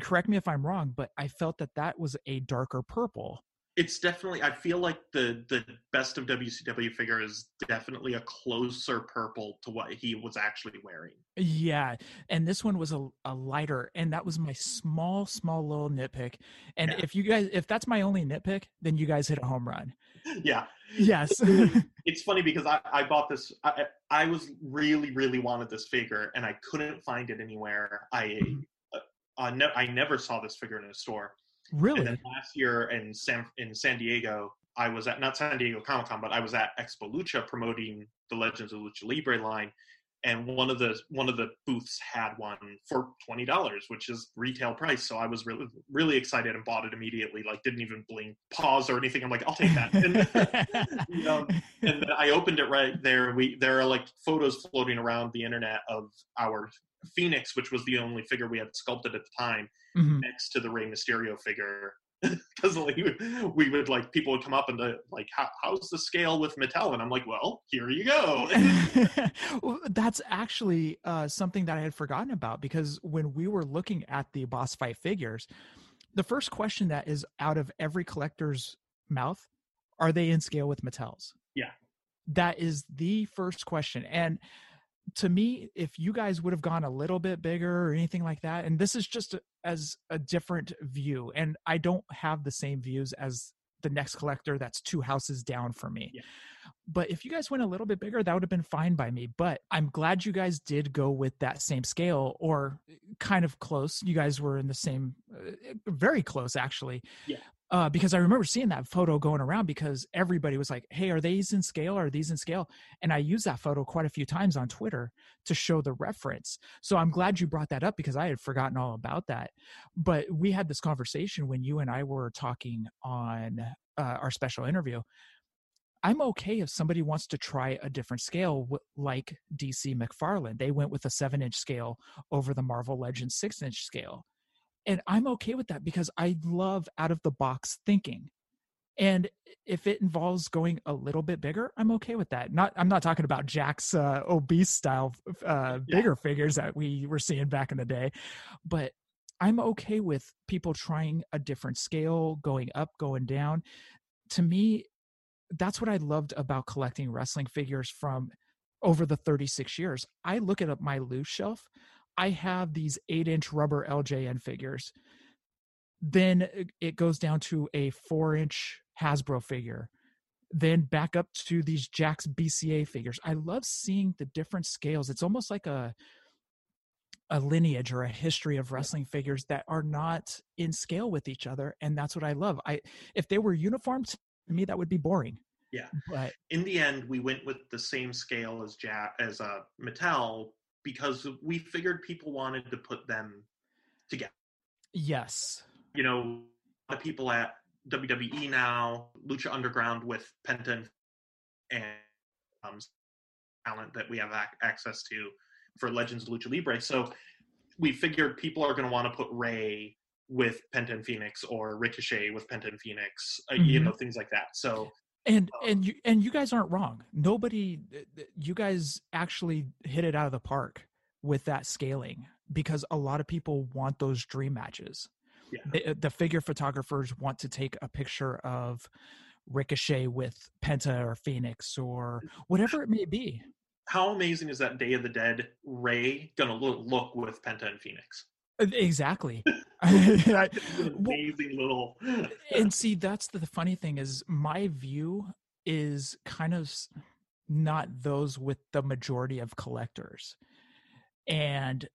correct me if I'm wrong, but I felt that that was a darker purple it's definitely i feel like the the best of wcw figure is definitely a closer purple to what he was actually wearing. Yeah and this one was a, a lighter and that was my small small little nitpick and yeah. if you guys if that's my only nitpick then you guys hit a home run. Yeah. Yes. It's funny because i i bought this i i was really really wanted this figure and i couldn't find it anywhere. I mm-hmm. uh, ne- i never saw this figure in a store Really? And then last year in San in San Diego, I was at not San Diego Comic Con, but I was at Expo Lucha promoting the Legends of Lucha Libre line, and one of the one of the booths had one for twenty dollars, which is retail price. So I was really really excited and bought it immediately. Like didn't even blink, pause or anything. I'm like, I'll take that. And, um, and then I opened it right there. We there are like photos floating around the internet of our Fenix, which was the only figure we had sculpted at the time, mm-hmm. next to the Rey Mysterio figure. Because like, we would like people would come up and like, How, how's the scale with Mattel? And I'm like, well, here you go. well, that's actually uh, something that I had forgotten about because when we were looking at the boss fight figures, the first question that is out of every collector's mouth are they in scale with Mattel's? Yeah. That is the first question. And to me, if you guys would have gone a little bit bigger or anything like that, and this is just a, as a different view, and I don't have the same views as the next collector that's two houses down for me. Yeah. But if you guys went a little bit bigger, that would have been fine by me. But I'm glad you guys did go with that same scale or kind of close. You guys were in the same, uh, very close actually. Yeah uh, because I remember seeing that photo going around because everybody was like, "Hey, are these in scale? Are these in scale?" And I used that photo quite a few times on Twitter to show the reference. So I'm glad you brought that up because I had forgotten all about that. But we had this conversation when you and I were talking on uh, our special interview. I'm okay if somebody wants to try a different scale, like DC McFarlane. They went with a seven inch scale over the Marvel Legends six inch scale and i'm okay with that because i love out of the box thinking and if it involves going a little bit bigger i'm okay with that. Not i'm not talking about jakks uh, obese style uh, bigger yeah. figures that we were seeing back in the day but i'm okay with people trying a different scale going up going down. To me that's what i loved about collecting wrestling figures from over the 36 years. I look at my loose shelf I have these eight inch rubber LJN figures. then it goes down to a four inch Hasbro figure, then back up to these Jakks BCA figures. I love seeing the different scales. It's almost like a a lineage or a history of wrestling figures that are not in scale with each other and that's what I love. I if they were uniform to me that would be boring. Yeah. But in the end we went with the same scale as ja- as uh Mattel because we figured people wanted to put them together. Yes. You know, the people at WWE now, Lucha Underground with Penta and um, talent that we have ac- access to for Legends of Lucha Libre. So we figured people are going to want to put Rey with Penta and Fenix or Ricochet with Penta and Fenix, uh, mm-hmm. you know, things like that. So and um, and you and you guys aren't wrong. Nobody, you guys actually hit it out of the park with that scaling because a lot of people want those dream matches. Yeah. The, the figure photographers want to take a picture of Ricochet with Penta or fenix or whatever it may be. How amazing is that Day of the Dead rey gonna look, look with Penta and fenix Exactly. amazing little. and see, that's the, the funny thing is my view is kind of not those with the majority of collectors, and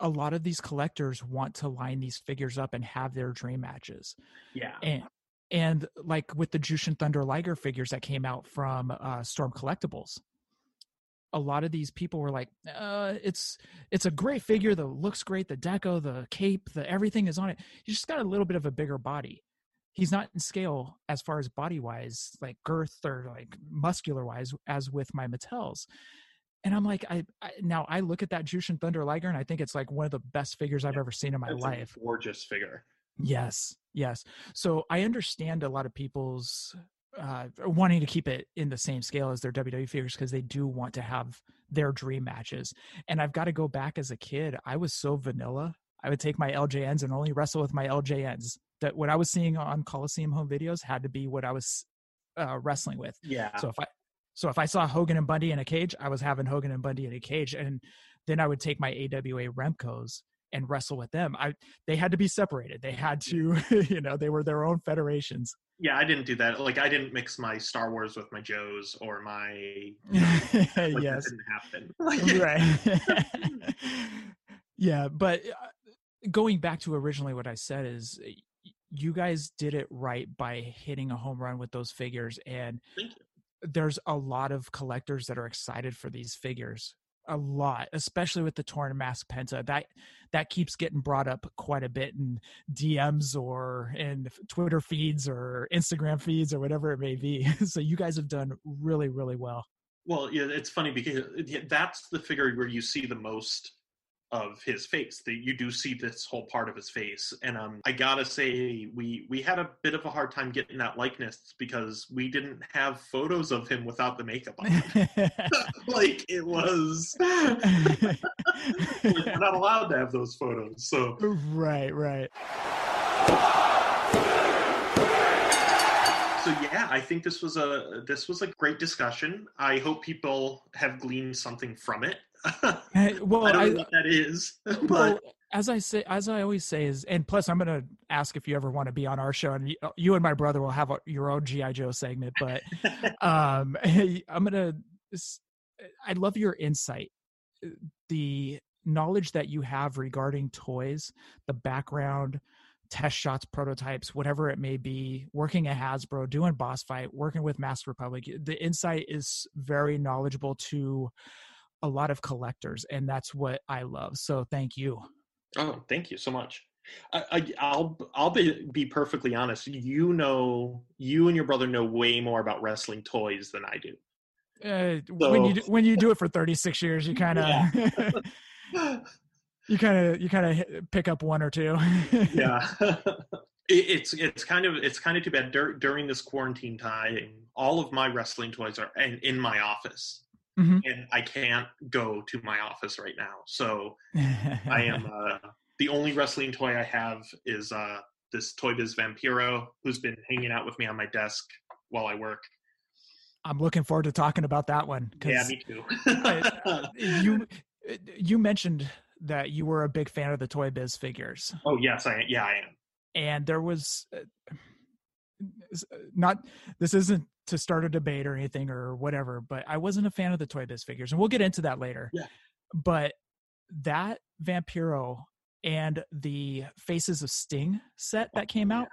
a lot of these collectors want to line these figures up and have their dream matches. Yeah. And and like with the Jushin Thunder Liger figures that came out from uh, Storm Collectibles, a lot of these people were like, uh, "It's it's a great figure. The looks great. The deco, the cape, the everything is on it. He's just got a little bit of a bigger body. He's not in scale as far as body wise, like girth or like muscular wise, as with my Mattels." And I'm like, I, I, now I look at that Jushin Thunder Liger and I think it's like one of the best figures I've yeah, ever seen in my life. gorgeous figure. Yes, yes. So I understand a lot of people's uh, wanting to keep it in the same scale as their WWE figures because they do want to have their dream matches. And I've got to go back as a kid. I was so vanilla. I would take my LJNs and only wrestle with my LJNs. That what I was seeing on Coliseum home videos had to be what I was uh, wrestling with. Yeah. So if I so if I saw Hogan and Bundy in a cage, I was having Hogan and Bundy in a cage, and then I would take my AWA Remcos and wrestle with them. I they had to be separated. They had to, you know, they were their own federations. Yeah, I didn't do that. Like I didn't mix my Star Wars with my Joes or my. like, yes, didn't happen. right. yeah, but uh, going back to originally what I said is you guys did it right by hitting a home run with those figures and there's a lot of collectors that are excited for these figures a lot especially with the torn mask penta that that keeps getting brought up quite a bit in dms or in twitter feeds or instagram feeds or whatever it may be. So you guys have done really really well. Well yeah it's funny because that's the figure where you see the most of his face. That you do see this whole part of his face, and um, I gotta say, we we had a bit of a hard time getting that likeness because we didn't have photos of him without the makeup on. like it was, we're not allowed to have those photos. So right, right. so yeah i think this was a this was a great discussion i hope people have gleaned something from it well, I don't I, know what that is. but well, as I say, as I always say, is and plus I'm going to ask if you ever want to be on our show, and you, you and my brother will have a, your own GI Joe segment. But um, I'm going to. I love your insight, the knowledge that you have regarding toys, the background, test shots, prototypes, whatever it may be, working at Hasbro, doing boss fight, working with Masked Republic. The insight is very knowledgeable to a lot of collectors, and that's what I love. So thank you. Oh, thank you so much. I, will I'll be be perfectly honest. You know, you and your brother know way more about wrestling toys than I do. Uh, so, when you when you do it for 36 years, you kind of yeah. you kind of you kind of pick up one or two. yeah, it's it's kind of it's kind of too bad Dur- during this quarantine time. All of my wrestling toys are in, in my office mm-hmm. and I can't go to my office right now. So I am uh, the only wrestling toy I have is uh, this Toy Biz Vampiro, who's been hanging out with me on my desk while I work. I'm looking forward to talking about that one. Yeah, me too. you you mentioned that you were a big fan of the Toy Biz figures. Oh yes, I yeah I am. and there was uh, uh, not this isn't to start a debate or anything or whatever, but I wasn't a fan of the Toy Biz figures, and we'll get into that later. Yeah. But that Vampiro and the Faces of Sting set that came out,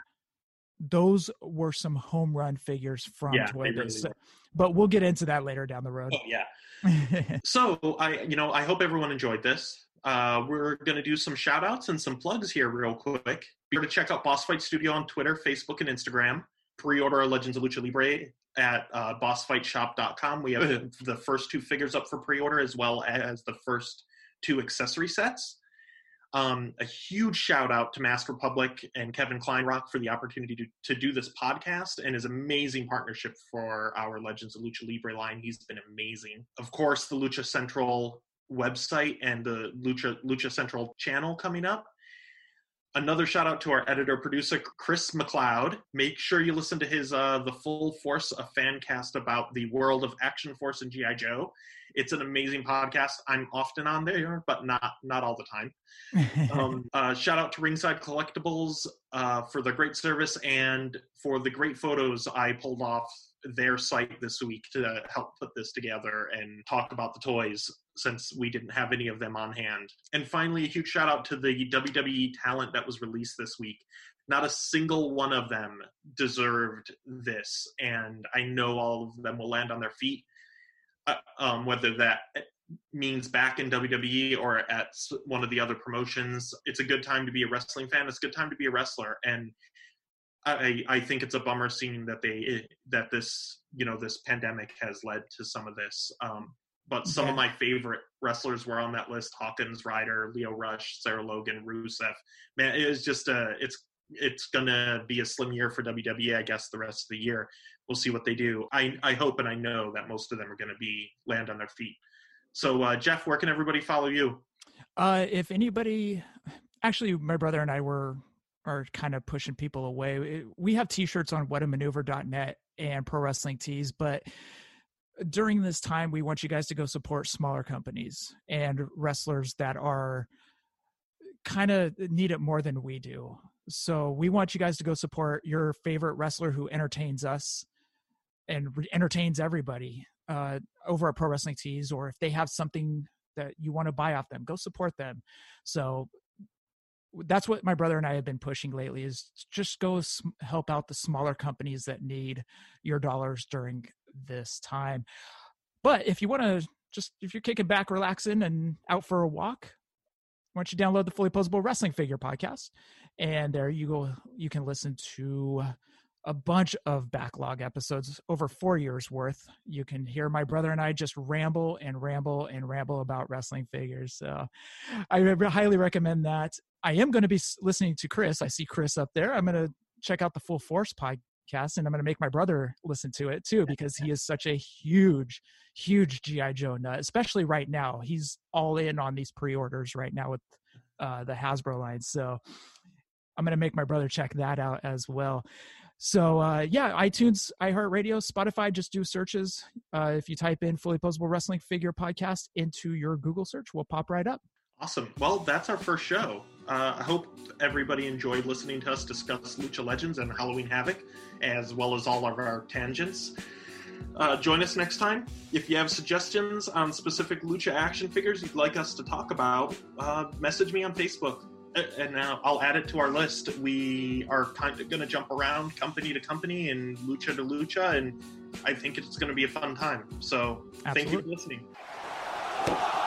those were some home run figures from yeah, Toy Biz. Really but we'll get into that later down the road. Oh yeah. so I, you know, I hope everyone enjoyed this. Uh, we're going to do some shout outs and some plugs here real quick. Be sure to check out Boss Fight Studio on Twitter, Facebook, and Instagram. Pre-order our Legends of Lucha Libre at uh, bossfightshop.com. We have the first two figures up for pre-order as well as the first two accessory sets. Um, a huge shout out to Masked Republic and Kevin Kleinrock for the opportunity to, to do this podcast and his amazing partnership for our Legends of Lucha Libre line. He's been amazing. Of course, the Lucha Central website and the Lucha Lucha Central channel coming up. Another shout out to our editor producer Chris McLeod. Make sure you listen to his uh, the full force a fan cast about the world of Action Force and GI Joe. It's an amazing podcast. I'm often on there, but not not all the time. um, uh, shout out to Ringside Collectibles uh, for the great service and for the great photos I pulled off their site this week to help put this together and talk about the toys since we didn't have any of them on hand. And finally, a huge shout out to the WWE talent that was released this week. Not a single one of them deserved this, and I know all of them will land on their feet. Uh, um, whether that means back in WWE or at one of the other promotions, it's a good time to be a wrestling fan. It's a good time to be a wrestler, and I, I think it's a bummer seeing that they that this you know this pandemic has led to some of this. Um, but some of my favorite wrestlers were on that list: Hawkins, Ryder, Lio Rush, Sarah Logan, Rusev. Man, it was just a it's it's gonna be a slim year for WWE. I guess the rest of the year we'll see what they do. I I hope and I know that most of them are gonna be land on their feet. So uh, Jeff, where can everybody follow you? Uh, if anybody, actually, my brother and I were are kind of pushing people away. We have t-shirts on whatamaneuver.net and pro wrestling tees, but during this time we want you guys to go support smaller companies and wrestlers that are kind of need it more than we do. So we want you guys to go support your favorite wrestler who entertains us and re- entertains everybody uh, over at Pro Wrestling Tees, or if they have something that you want to buy off them, go support them. So that's what my brother and I have been pushing lately is just go help out the smaller companies that need your dollars during this time. But if you want to just if you're kicking back, relaxing and out for a walk, why don't you download the fully posable wrestling figure podcast and there you go you can listen to a bunch of backlog episodes over four years worth you can hear my brother and i just ramble and ramble and ramble about wrestling figures so i highly recommend that I am going to be listening to Chris. I see Chris up there. I'm going to check out the Full Force podcast and I'm going to make my brother listen to it too because he is such a huge, huge GI Joe nut. Especially right now, he's all in on these pre-orders right now with uh, the Hasbro line. So I'm going to make my brother check that out as well. So uh, yeah, iTunes, iHeartRadio, Spotify, just do searches. Uh, if you type in "fully posable wrestling figure podcast" into your Google search, will pop right up. Awesome. Well, that's our first show. Uh, I hope everybody enjoyed listening to us discuss Lucha Legends and Halloween Havoc, as well as all of our tangents. Uh, join us next time. If you have suggestions on specific Lucha action figures you'd like us to talk about, uh, message me on Facebook, and uh, I'll add it to our list. We are kind of going to jump around company to company and Lucha to Lucha, and I think it's going to be a fun time. So, Absolutely. thank you for listening.